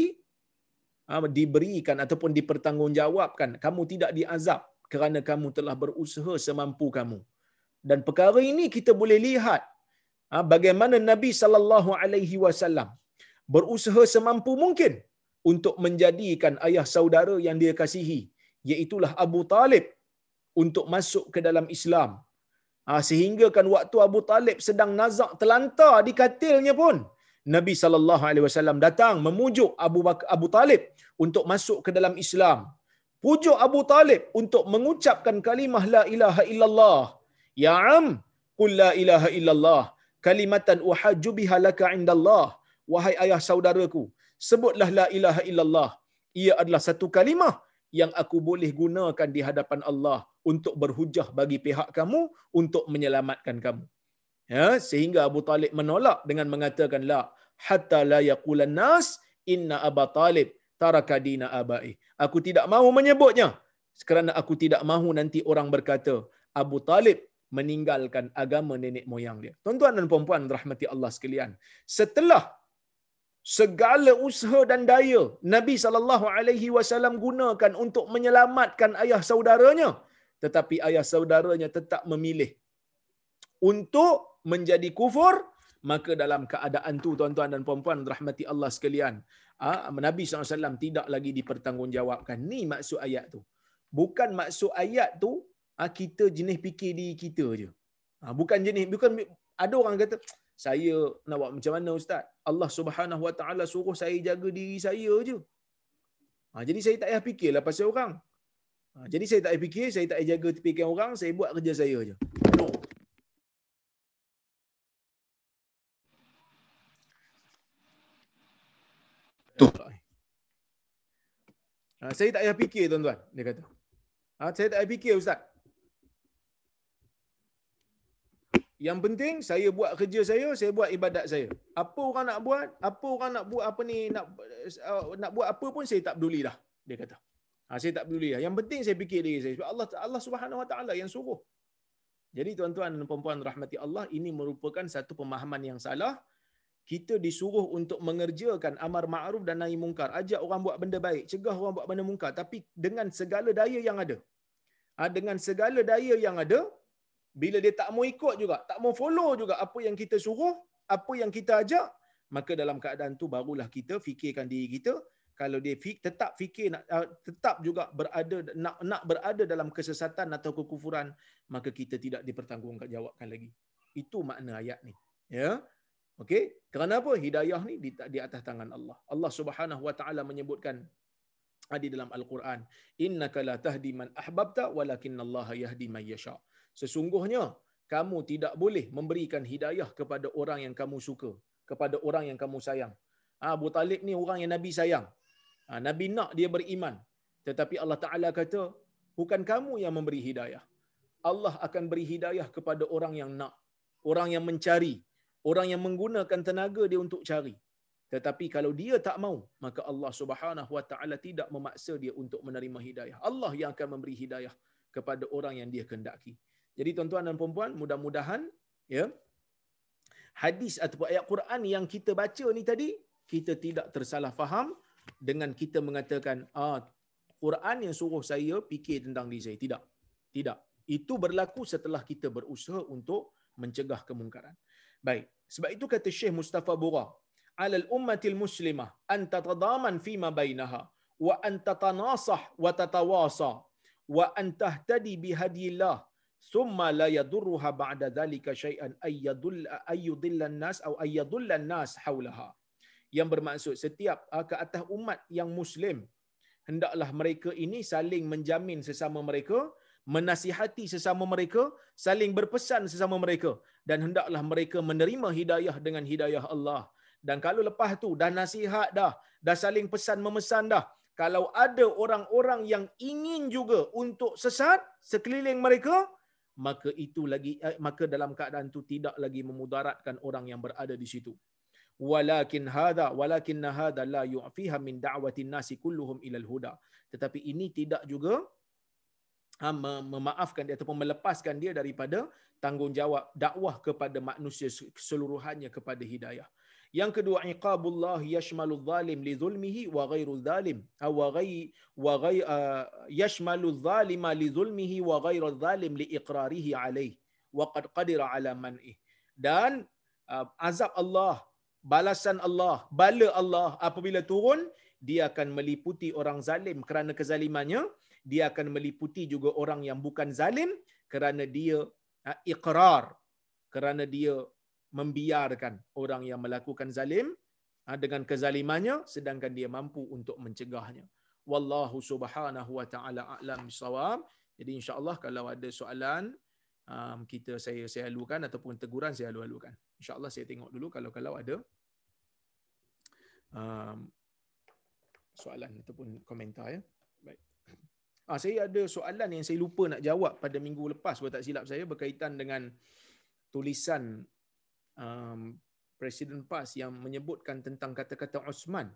ha, diberikan ataupun dipertanggungjawabkan. Kamu tidak diazab kerana kamu telah berusaha semampu kamu. Dan perkara ini kita boleh lihat ha, bagaimana Nabi sallallahu alaihi wasallam berusaha semampu mungkin untuk menjadikan ayah saudara yang dia kasihi iaitulah Abu Talib untuk masuk ke dalam Islam. Ha, sehingga kan waktu Abu Talib sedang nazak terlantar di katilnya pun Nabi wasallam datang memujuk Abu Bak- Abu Talib untuk masuk ke dalam Islam. Pujuk Abu Talib untuk mengucapkan kalimah la ilaha illallah. Ya am, qul la ilaha illallah kalimatan uhajju biha laka indallah. Wahai ayah saudaraku, sebutlah la ilaha illallah. Ia adalah satu kalimah yang aku boleh gunakan di hadapan Allah untuk berhujah bagi pihak kamu untuk menyelamatkan kamu. Ya, sehingga Abu Talib menolak dengan mengatakan la hatta la yaqulan nas inna Abu Talib taraka dina abai. Aku tidak mahu menyebutnya kerana aku tidak mahu nanti orang berkata Abu Talib meninggalkan agama nenek moyang dia. Tuan-tuan dan puan-puan rahmati Allah sekalian. Setelah segala usaha dan daya Nabi sallallahu alaihi wasallam gunakan untuk menyelamatkan ayah saudaranya. Tetapi ayah saudaranya tetap memilih untuk menjadi kufur. Maka dalam keadaan tu tuan-tuan dan puan-puan rahmati Allah sekalian Nabi SAW tidak lagi dipertanggungjawabkan. Ni maksud ayat tu. Bukan maksud ayat tu kita jenis fikir diri kita je. Bukan jenis bukan ada orang kata saya nak buat macam mana ustaz? Allah Subhanahu Wa Taala suruh saya jaga diri saya je. Ha, jadi saya tak payah fikirlah pasal orang. Ha, jadi saya tak payah fikir saya tak payah jaga fikiran orang saya buat kerja saya je. No tu ha, saya tak payah fikir tuan-tuan dia kata. Ha, saya tak payah fikir ustaz Yang penting saya buat kerja saya, saya buat ibadat saya. Apa orang nak buat, apa orang nak buat apa ni nak uh, nak buat apa pun saya tak peduli dah. Dia kata. Ha, saya tak peduli dah. Yang penting saya fikir diri saya. Sebab Allah Allah Subhanahu Wa Taala yang suruh. Jadi tuan-tuan dan puan-puan rahmati Allah, ini merupakan satu pemahaman yang salah. Kita disuruh untuk mengerjakan amar ma'ruf dan nahi mungkar. Ajak orang buat benda baik, cegah orang buat benda mungkar. Tapi dengan segala daya yang ada. Ha, dengan segala daya yang ada, bila dia tak mau ikut juga, tak mau follow juga apa yang kita suruh, apa yang kita ajak, maka dalam keadaan tu barulah kita fikirkan diri kita kalau dia tetap fikir nak uh, tetap juga berada nak nak berada dalam kesesatan atau kekufuran maka kita tidak dipertanggungjawabkan lagi. Itu makna ayat ni ya. Okey? Kerana apa? Hidayah ni di, di atas tangan Allah. Allah Subhanahu wa taala menyebutkan di dalam al-Quran innaka la tahdi man ahbabta walakinallaha yahdi man yasha sesungguhnya kamu tidak boleh memberikan hidayah kepada orang yang kamu suka, kepada orang yang kamu sayang. Ah, Abu Talib ni orang yang Nabi sayang. Ah, Nabi nak dia beriman. Tetapi Allah Ta'ala kata, bukan kamu yang memberi hidayah. Allah akan beri hidayah kepada orang yang nak. Orang yang mencari. Orang yang menggunakan tenaga dia untuk cari. Tetapi kalau dia tak mau, maka Allah Subhanahu Wa Ta'ala tidak memaksa dia untuk menerima hidayah. Allah yang akan memberi hidayah kepada orang yang dia kendaki. Jadi tuan-tuan dan puan-puan, mudah-mudahan ya hadis ataupun ayat Quran yang kita baca ni tadi kita tidak tersalah faham dengan kita mengatakan ah Quran yang suruh saya fikir tentang diri saya. Tidak. Tidak. Itu berlaku setelah kita berusaha untuk mencegah kemungkaran. Baik. Sebab itu kata Syekh Mustafa Bura, "Alal ummatil muslimah an tatadaman fima bainaha wa an tatanasah wa tatawasa wa an tahtadi bihadillah thumma la yadurruha ba'da dhalika syai'an ayyadull nas atau ayyadullan nas haulaha yang bermaksud setiap uh, ke atas umat yang muslim hendaklah mereka ini saling menjamin sesama mereka menasihati sesama mereka saling berpesan sesama mereka dan hendaklah mereka menerima hidayah dengan hidayah Allah. Dan kalau lepas tu dah nasihat dah dah saling pesan memesan dah kalau ada orang-orang yang ingin juga untuk sesat sekeliling mereka maka itu lagi eh, maka dalam keadaan itu tidak lagi memudaratkan orang yang berada di situ walakin hadha walakin hadha la yu'fiha min da'wati nasi kulluhum ila al-huda tetapi ini tidak juga ha, memaafkan dia ataupun melepaskan dia daripada tanggungjawab dakwah kepada manusia keseluruhannya kepada hidayah. Yang kedua iqabullah yashmalu zalim li zulmihi wa ghairu zalim. Wa ghai wa ghai uh, yashmalu zalima li zulmihi wa ghairu zalim li iqrarihi alayh wa qad qadira ala man'i. Dan uh, azab Allah, balasan Allah, bala Allah apabila turun dia akan meliputi orang zalim. Kerana kezalimannya dia akan meliputi juga orang yang bukan zalim kerana dia uh, iqrar. Kerana dia membiarkan orang yang melakukan zalim uh, dengan kezalimannya sedangkan dia mampu untuk mencegahnya. Wallahu subhanahu wa taala a'lam bisawab jadi insyaallah kalau ada soalan um, kita saya saya alukan ataupun teguran saya alu-alukan. Insyaallah saya tengok dulu kalau kalau ada um, soalan ataupun komentar ya. Baik. Ah, saya ada soalan yang saya lupa nak jawab pada minggu lepas kalau tak silap saya berkaitan dengan tulisan um, Presiden PAS yang menyebutkan tentang kata-kata Osman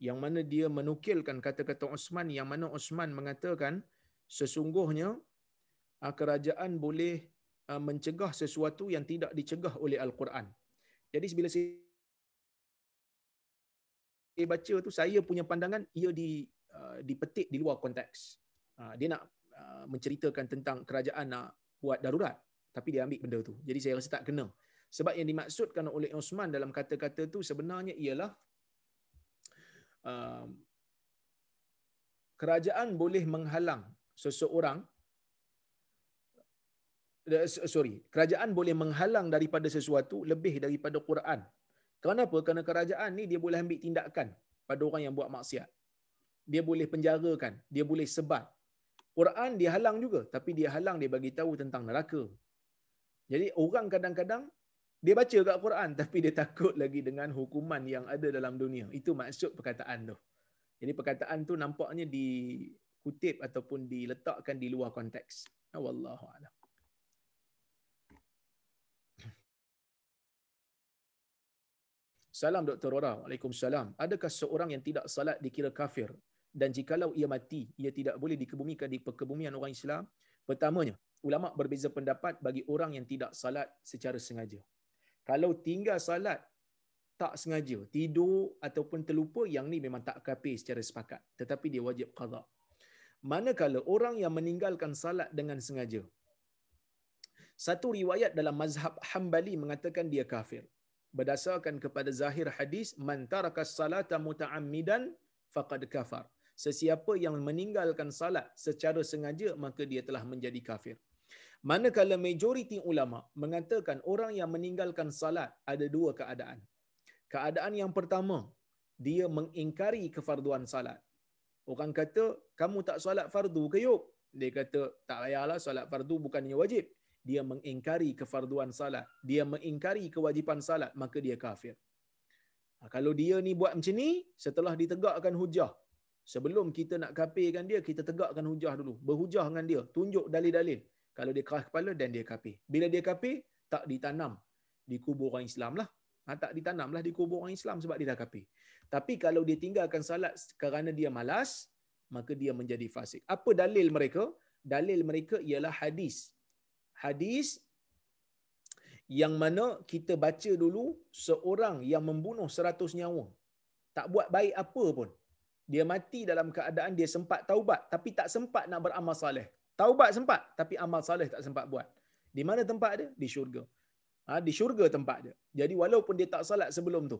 yang mana dia menukilkan kata-kata Osman yang mana Osman mengatakan sesungguhnya uh, kerajaan boleh uh, mencegah sesuatu yang tidak dicegah oleh Al-Quran. Jadi bila saya baca tu saya punya pandangan ia di Uh, dipetik di luar konteks. Dia nak menceritakan tentang kerajaan nak buat darurat tapi dia ambil benda tu. Jadi saya rasa tak kena. Sebab yang dimaksudkan oleh Osman dalam kata-kata tu sebenarnya ialah uh, kerajaan boleh menghalang seseorang sorry, kerajaan boleh menghalang daripada sesuatu lebih daripada Quran. Kenapa? Kerana kerajaan ni dia boleh ambil tindakan pada orang yang buat maksiat dia boleh penjarakan, dia boleh sebat. Quran dia halang juga, tapi dia halang dia bagi tahu tentang neraka. Jadi orang kadang-kadang dia baca kat Quran tapi dia takut lagi dengan hukuman yang ada dalam dunia. Itu maksud perkataan tu. Jadi perkataan tu nampaknya dikutip ataupun diletakkan di luar konteks. Wallahu a'lam. Salam Dr. Rora. Waalaikumsalam. Adakah seorang yang tidak salat dikira kafir dan jikalau ia mati ia tidak boleh dikebumikan di kebumian orang Islam pertamanya ulama berbeza pendapat bagi orang yang tidak salat secara sengaja kalau tinggal salat tak sengaja. Tidur ataupun terlupa yang ni memang tak kafir secara sepakat. Tetapi dia wajib qada manakala orang yang meninggalkan salat dengan sengaja. Satu riwayat dalam mazhab Hambali mengatakan dia kafir. Berdasarkan kepada zahir hadis man taraka salata muta'ammidan faqad kafar. Sesiapa yang meninggalkan salat secara sengaja maka dia telah menjadi kafir. Manakala majoriti ulama mengatakan orang yang meninggalkan salat ada dua keadaan. Keadaan yang pertama, dia mengingkari kefarduan salat. Orang kata, kamu tak salat fardu ke yuk? Dia kata, tak payahlah salat fardu bukannya wajib. Dia mengingkari kefarduan salat. Dia mengingkari kewajipan salat, maka dia kafir. Ha, kalau dia ni buat macam ni, setelah ditegakkan hujah, Sebelum kita nak kafirkan dia, kita tegakkan hujah dulu. Berhujah dengan dia. Tunjuk dalil-dalil. Kalau dia keras kepala, dan dia kafir. Bila dia kafir, tak ditanam di kubur orang Islam lah. Ha, tak ditanamlah di kubur orang Islam sebab dia dah kafir. Tapi kalau dia tinggalkan salat kerana dia malas, maka dia menjadi fasik. Apa dalil mereka? Dalil mereka ialah hadis. Hadis yang mana kita baca dulu seorang yang membunuh seratus nyawa. Tak buat baik apa pun dia mati dalam keadaan dia sempat taubat tapi tak sempat nak beramal soleh. Taubat sempat tapi amal soleh tak sempat buat. Di mana tempat dia? Di syurga. Ha, di syurga tempat dia. Jadi walaupun dia tak salat sebelum tu.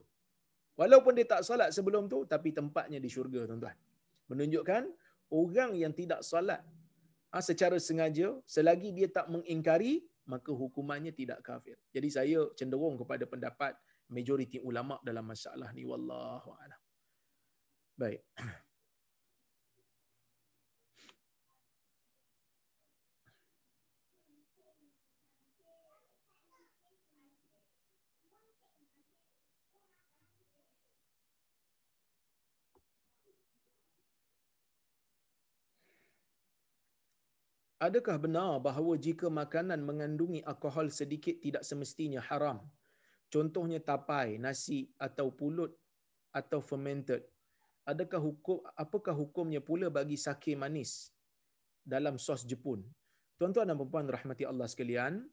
Walaupun dia tak salat sebelum tu tapi tempatnya di syurga tuan-tuan. Menunjukkan orang yang tidak salat ha, secara sengaja selagi dia tak mengingkari maka hukumannya tidak kafir. Jadi saya cenderung kepada pendapat majoriti ulama dalam masalah ni wallahu a'lam. Baik. Adakah benar bahawa jika makanan mengandungi alkohol sedikit tidak semestinya haram? Contohnya tapai, nasi atau pulut atau fermented adakah hukum apakah hukumnya pula bagi sake manis dalam sos Jepun. Tuan-tuan dan puan rahmati Allah sekalian,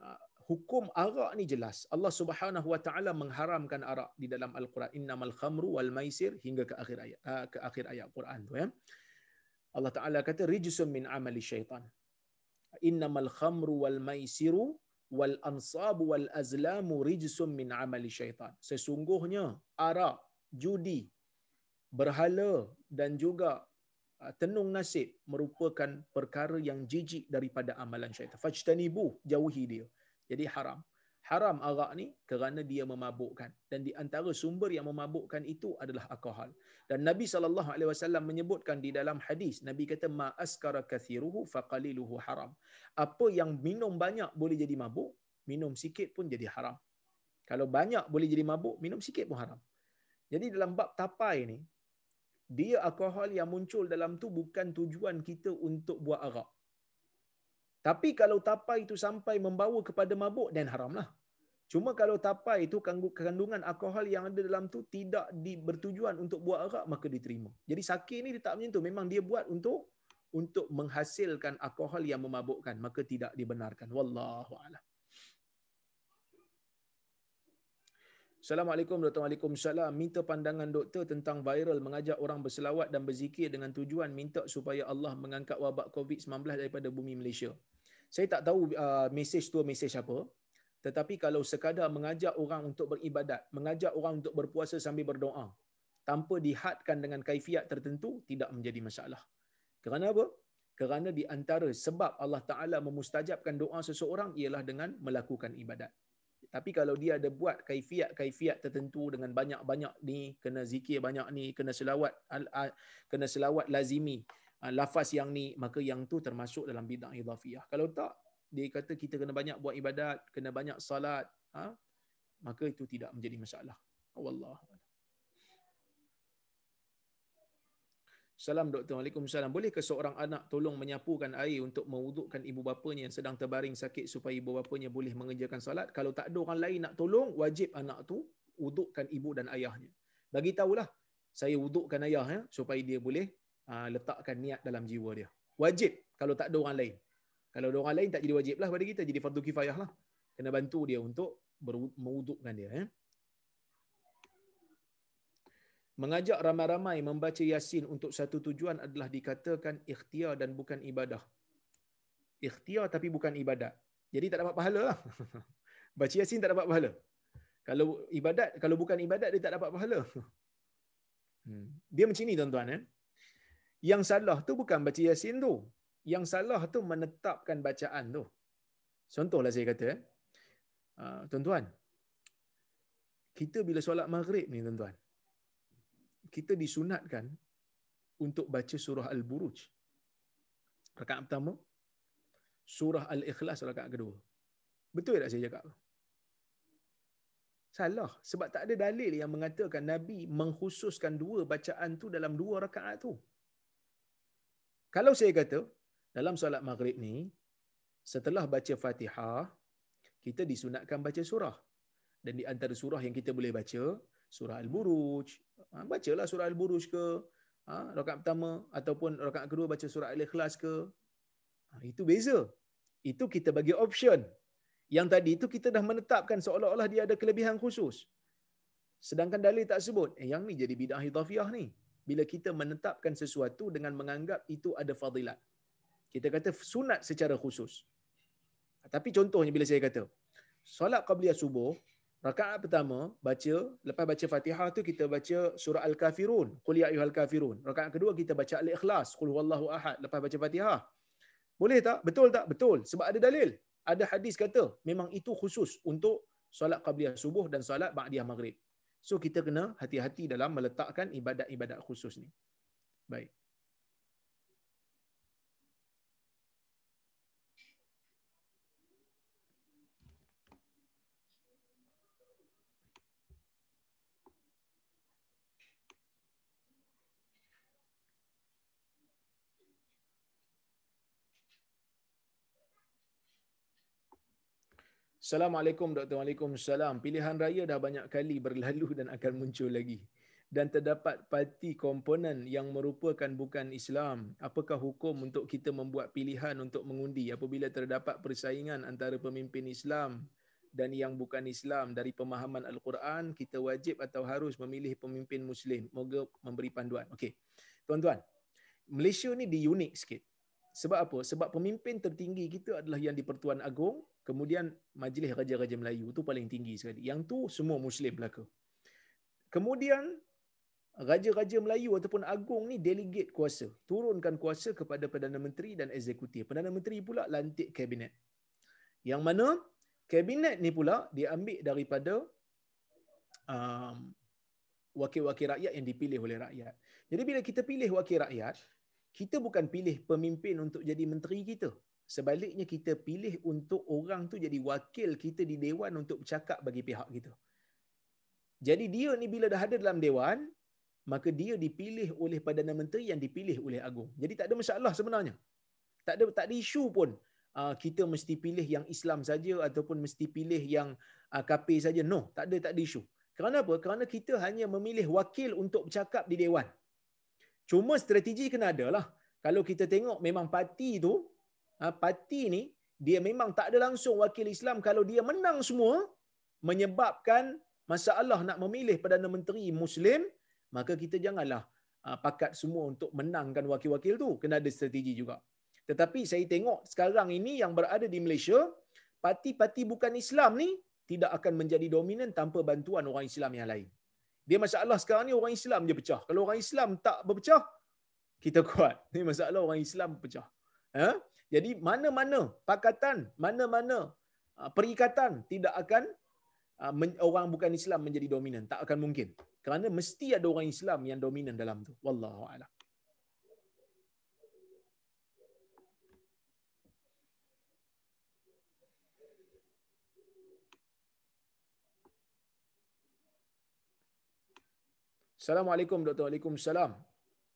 uh, hukum arak ni jelas. Allah Subhanahu wa taala mengharamkan arak di dalam Al-Quran. Innamal khamru wal maisir hingga ke akhir ayat uh, ke akhir ayat Quran tu ya. Allah Taala kata rijsun min amali syaitan. Innamal khamru wal maisiru wal ansabu wal azlamu rijsun min amali syaitan. Sesungguhnya arak, judi, berhala dan juga uh, tenung nasib merupakan perkara yang jijik daripada amalan syaitan. Fajtanibu, jauhi dia. Jadi haram. Haram arak ni kerana dia memabukkan dan di antara sumber yang memabukkan itu adalah alkohol. Dan Nabi sallallahu alaihi wasallam menyebutkan di dalam hadis, Nabi kata ma askara kathiruhu faqaliluhu haram. Apa yang minum banyak boleh jadi mabuk, minum sikit pun jadi haram. Kalau banyak boleh jadi mabuk, minum sikit pun haram. Jadi dalam bab tapai ni, dia alkohol yang muncul dalam tu bukan tujuan kita untuk buat arak. Tapi kalau tapai itu sampai membawa kepada mabuk, dan haramlah. Cuma kalau tapai itu kandungan alkohol yang ada dalam tu tidak di, bertujuan untuk buat arak, maka diterima. Jadi sakit ni dia tak tu. Memang dia buat untuk untuk menghasilkan alkohol yang memabukkan. Maka tidak dibenarkan. Wallahu a'lam. Assalamualaikum Dr. Waalaikumsalam. Minta pandangan doktor tentang viral mengajak orang berselawat dan berzikir dengan tujuan minta supaya Allah mengangkat wabak COVID-19 daripada bumi Malaysia. Saya tak tahu uh, mesej tu mesej apa. Tetapi kalau sekadar mengajak orang untuk beribadat, mengajak orang untuk berpuasa sambil berdoa, tanpa dihadkan dengan kaifiat tertentu, tidak menjadi masalah. Kerana apa? Kerana di antara sebab Allah Ta'ala memustajabkan doa seseorang ialah dengan melakukan ibadat. Tapi kalau dia ada buat kaifiat-kaifiat tertentu dengan banyak-banyak ni, kena zikir banyak ni, kena selawat, kena selawat lazimi, lafaz yang ni, maka yang tu termasuk dalam bid'ah idhafiyah. Kalau tak, dia kata kita kena banyak buat ibadat, kena banyak salat, ha? maka itu tidak menjadi masalah. Wallah. Salam doktor. Waalaikumsalam. Bolehkah seorang anak tolong menyapukan air untuk mewudukkan ibu bapanya yang sedang terbaring sakit supaya ibu bapanya boleh mengerjakan salat? Kalau tak ada orang lain nak tolong, wajib anak tu wudukkan ibu dan ayahnya. Bagi tahulah, saya wudukkan ayah ya, supaya dia boleh uh, letakkan niat dalam jiwa dia. Wajib kalau tak ada orang lain. Kalau ada orang lain tak jadi wajib lah pada kita, jadi fardu kifayah lah. Kena bantu dia untuk mewudukkan dia. Ya. Mengajak ramai-ramai membaca Yasin untuk satu tujuan adalah dikatakan ikhtiar dan bukan ibadah. Ikhtiar tapi bukan ibadat. Jadi tak dapat pahala lah. Baca Yasin tak dapat pahala. Kalau ibadat, kalau bukan ibadat dia tak dapat pahala. Hmm. Dia macam ni tuan-tuan. Eh? Yang salah tu bukan baca Yasin tu. Yang salah tu menetapkan bacaan tu. Contohlah saya kata. Eh? Uh, tuan-tuan. Kita bila solat maghrib ni tuan-tuan kita disunatkan untuk baca surah Al-Buruj. Rakaat pertama, surah Al-Ikhlas rakaat kedua. Betul tak saya cakap? Salah. Sebab tak ada dalil yang mengatakan Nabi mengkhususkan dua bacaan tu dalam dua rakaat tu. Kalau saya kata, dalam solat maghrib ni, setelah baca fatihah, kita disunatkan baca surah. Dan di antara surah yang kita boleh baca, surah Al-Buruj. Ha, bacalah surah Al-Buruj ke, ha, rakaat pertama ataupun rakaat kedua baca surah Al-Ikhlas ke. Ha, itu beza. Itu kita bagi option. Yang tadi itu kita dah menetapkan seolah-olah dia ada kelebihan khusus. Sedangkan dalil tak sebut. Eh, yang ni jadi bid'ah hidafiyah ni. Bila kita menetapkan sesuatu dengan menganggap itu ada fadilat. Kita kata sunat secara khusus. Tapi contohnya bila saya kata, solat qabliyah subuh, Rakaat pertama baca lepas baca Fatihah tu kita baca surah Al-Kafirun, qul ya ayyuhal kafirun. Rakaat kedua kita baca Al-Ikhlas, qul huwallahu ahad lepas baca Fatihah. Boleh tak? Betul tak? Betul. Sebab ada dalil. Ada hadis kata memang itu khusus untuk solat qabliyah subuh dan solat ba'diyah maghrib. So kita kena hati-hati dalam meletakkan ibadat-ibadat khusus ni. Baik. Assalamualaikum Dr. Waalaikumsalam. Pilihan raya dah banyak kali berlalu dan akan muncul lagi. dan terdapat parti komponen yang merupakan bukan Islam, apakah hukum untuk kita membuat pilihan untuk mengundi apabila terdapat persaingan antara pemimpin Islam dan yang bukan Islam dari pemahaman Al-Quran, kita wajib atau harus memilih pemimpin Muslim. Moga memberi panduan. Okey. Tuan-tuan, Malaysia ni di unik sikit. Sebab apa? Sebab pemimpin tertinggi kita adalah yang di Pertuan Agong, kemudian Majlis Raja-Raja Melayu tu paling tinggi sekali. Yang tu semua Muslim belaka. Kemudian Raja-raja Melayu ataupun agung ni delegate kuasa. Turunkan kuasa kepada Perdana Menteri dan Eksekutif. Perdana Menteri pula lantik kabinet. Yang mana kabinet ni pula diambil daripada um, wakil-wakil rakyat yang dipilih oleh rakyat. Jadi bila kita pilih wakil rakyat, kita bukan pilih pemimpin untuk jadi menteri kita. Sebaliknya kita pilih untuk orang tu jadi wakil kita di dewan untuk bercakap bagi pihak kita. Jadi dia ni bila dah ada dalam dewan, maka dia dipilih oleh Perdana Menteri yang dipilih oleh Agung. Jadi tak ada masalah sebenarnya. Tak ada tak ada isu pun uh, kita mesti pilih yang Islam saja ataupun mesti pilih yang uh, kafir saja. No, tak ada tak ada isu. Kerana apa? Kerana kita hanya memilih wakil untuk bercakap di dewan. Cuma strategi kena ada lah. Kalau kita tengok memang parti tu, parti ni dia memang tak ada langsung wakil Islam kalau dia menang semua menyebabkan masalah nak memilih Perdana Menteri Muslim, maka kita janganlah uh, pakat semua untuk menangkan wakil-wakil tu. Kena ada strategi juga. Tetapi saya tengok sekarang ini yang berada di Malaysia, parti-parti bukan Islam ni tidak akan menjadi dominan tanpa bantuan orang Islam yang lain. Dia masalah sekarang ni orang Islam je pecah. Kalau orang Islam tak berpecah, kita kuat. Ini masalah orang Islam pecah. Ha? Jadi mana-mana pakatan, mana-mana uh, perikatan tidak akan uh, orang bukan Islam menjadi dominan. Tak akan mungkin kerana mesti ada orang Islam yang dominan dalam tu wallahu a'lam Assalamualaikum Dr. Waalaikumsalam.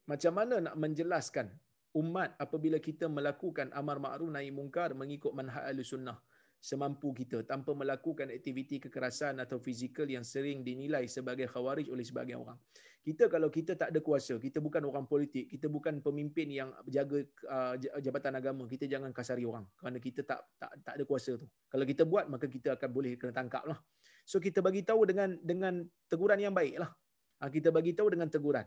Macam mana nak menjelaskan umat apabila kita melakukan amar ma'ruf nahi mungkar mengikut manhaj al-sunnah? semampu kita tanpa melakukan aktiviti kekerasan atau fizikal yang sering dinilai sebagai khawarij oleh sebagian orang. Kita kalau kita tak ada kuasa, kita bukan orang politik, kita bukan pemimpin yang jaga uh, jabatan agama, kita jangan kasari orang kerana kita tak tak tak ada kuasa tu. Kalau kita buat maka kita akan boleh kena tangkap lah. So kita bagi tahu dengan dengan teguran yang baik lah. Ha, kita bagi tahu dengan teguran.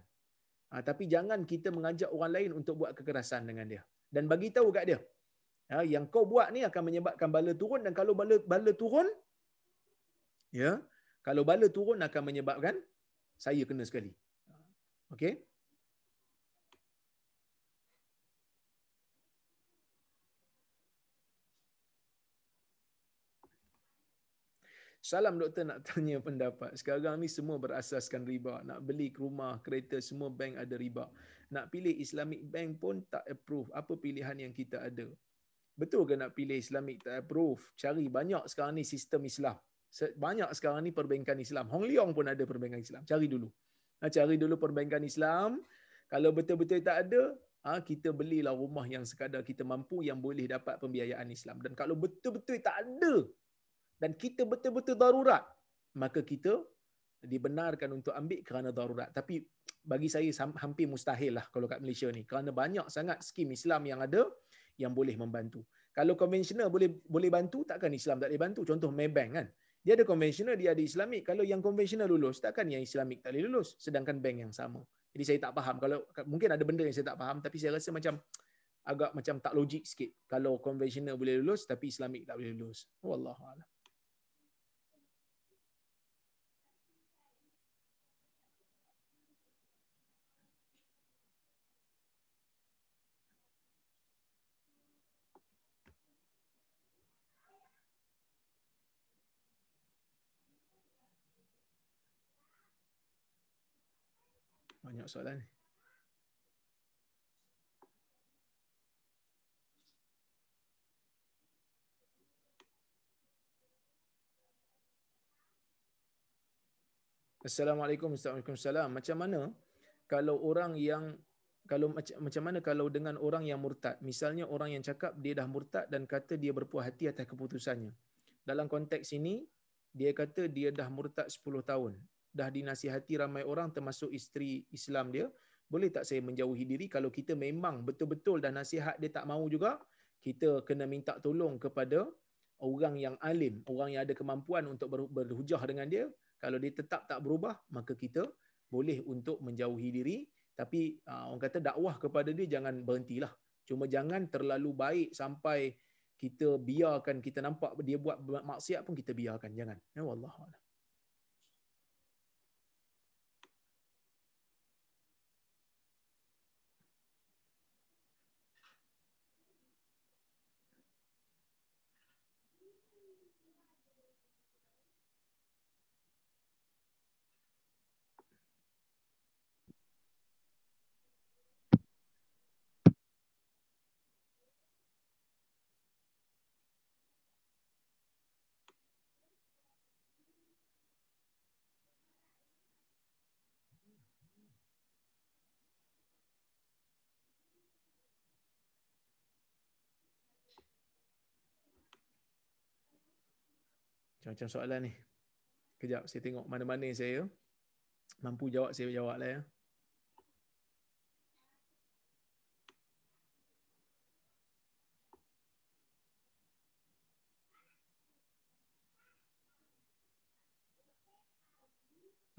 Ha, tapi jangan kita mengajak orang lain untuk buat kekerasan dengan dia. Dan bagi tahu kat dia, ya, yang kau buat ni akan menyebabkan bala turun dan kalau bala bala turun ya kalau bala turun akan menyebabkan saya kena sekali okey Salam doktor nak tanya pendapat. Sekarang ni semua berasaskan riba. Nak beli rumah, kereta, semua bank ada riba. Nak pilih Islamic bank pun tak approve. Apa pilihan yang kita ada? Betul ke nak pilih Islamic tak approve? Cari banyak sekarang ni sistem Islam. Banyak sekarang ni perbankan Islam. Hong Leong pun ada perbankan Islam. Cari dulu. Ha, cari dulu perbankan Islam. Kalau betul-betul tak ada, ha, kita belilah rumah yang sekadar kita mampu yang boleh dapat pembiayaan Islam. Dan kalau betul-betul tak ada dan kita betul-betul darurat, maka kita dibenarkan untuk ambil kerana darurat. Tapi bagi saya hampir mustahil lah kalau kat Malaysia ni. Kerana banyak sangat skim Islam yang ada yang boleh membantu. Kalau konvensional boleh boleh bantu, takkan Islam tak boleh bantu. Contoh Maybank kan. Dia ada konvensional, dia ada Islamik. Kalau yang konvensional lulus, takkan yang Islamik tak boleh lulus. Sedangkan bank yang sama. Jadi saya tak faham. Kalau Mungkin ada benda yang saya tak faham, tapi saya rasa macam agak macam tak logik sikit. Kalau konvensional boleh lulus, tapi Islamik tak boleh lulus. Wallahualam. Banyak soalan ni. Assalamualaikum warahmatullahi Macam mana kalau orang yang kalau macam macam mana kalau dengan orang yang murtad? Misalnya orang yang cakap dia dah murtad dan kata dia berpuas hati atas keputusannya. Dalam konteks ini dia kata dia dah murtad 10 tahun dah dinasihati ramai orang termasuk isteri Islam dia, boleh tak saya menjauhi diri kalau kita memang betul-betul dah nasihat dia tak mau juga, kita kena minta tolong kepada orang yang alim, orang yang ada kemampuan untuk berhujah dengan dia. Kalau dia tetap tak berubah, maka kita boleh untuk menjauhi diri. Tapi uh, orang kata dakwah kepada dia jangan berhentilah. Cuma jangan terlalu baik sampai kita biarkan kita nampak dia buat maksiat pun kita biarkan. Jangan. Ya Allah. Macam-macam soalan ni. Kejap saya tengok mana-mana saya mampu jawab saya jawab lah ya.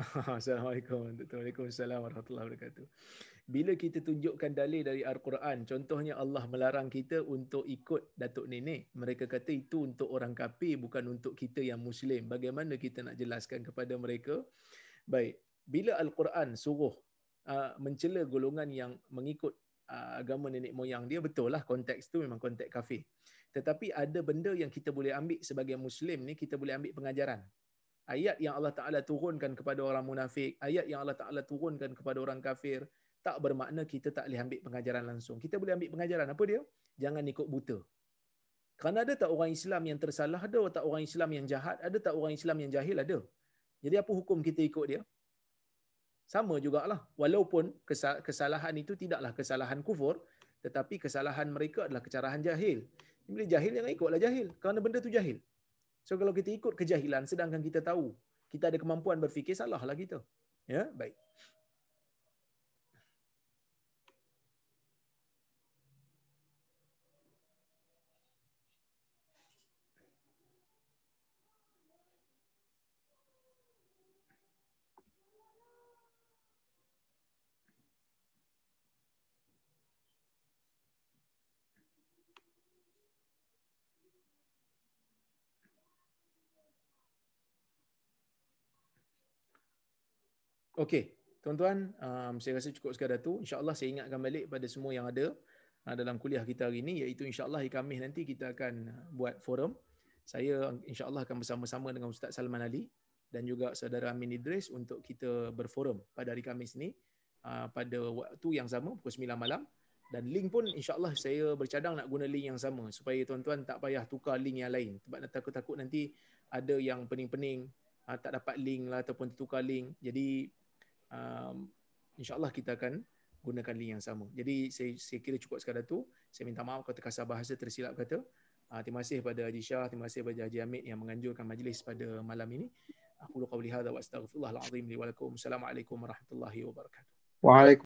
Assalamualaikum. Waalaikumsalam warahmatullahi wabarakatuh bila kita tunjukkan dalil dari Al-Quran, contohnya Allah melarang kita untuk ikut datuk nenek. Mereka kata itu untuk orang kafir bukan untuk kita yang Muslim. Bagaimana kita nak jelaskan kepada mereka? Baik, bila Al-Quran suruh uh, mencela golongan yang mengikut uh, agama nenek moyang dia, betul lah konteks tu memang konteks kafir. Tetapi ada benda yang kita boleh ambil sebagai Muslim ni, kita boleh ambil pengajaran. Ayat yang Allah Ta'ala turunkan kepada orang munafik, ayat yang Allah Ta'ala turunkan kepada orang kafir, tak bermakna kita tak boleh ambil pengajaran langsung. Kita boleh ambil pengajaran. Apa dia? Jangan ikut buta. Kerana ada tak orang Islam yang tersalah? Ada tak orang Islam yang jahat? Ada tak orang Islam yang jahil? Ada. Jadi apa hukum kita ikut dia? Sama jugalah. Walaupun kesalahan itu tidaklah kesalahan kufur, tetapi kesalahan mereka adalah kecarahan jahil. Bila jahil, jangan ikutlah jahil. Kerana benda tu jahil. So kalau kita ikut kejahilan, sedangkan kita tahu kita ada kemampuan berfikir, salahlah kita. Ya, baik. Okey, tuan-tuan, um, saya rasa cukup sekadar tu. InsyaAllah saya ingatkan balik pada semua yang ada uh, dalam kuliah kita hari ini, iaitu insyaAllah hari Khamis nanti kita akan buat forum. Saya insyaAllah akan bersama-sama dengan Ustaz Salman Ali dan juga saudara Amin Idris untuk kita berforum pada hari Khamis ini uh, pada waktu yang sama, pukul 9 malam. Dan link pun insyaAllah saya bercadang nak guna link yang sama supaya tuan-tuan tak payah tukar link yang lain. Sebab takut-takut nanti ada yang pening-pening, uh, tak dapat link lah ataupun tertukar link. Jadi um, insyaAllah kita akan gunakan link yang sama. Jadi saya, saya kira cukup sekadar tu. Saya minta maaf kalau terkasar bahasa tersilap kata. Uh, terima kasih kepada Haji Shah, terima kasih kepada Haji Hamid yang menganjurkan majlis pada malam ini. Aku lupa qawli hadha wa lakum. Assalamualaikum warahmatullahi wabarakatuh. Waalaikumsalam.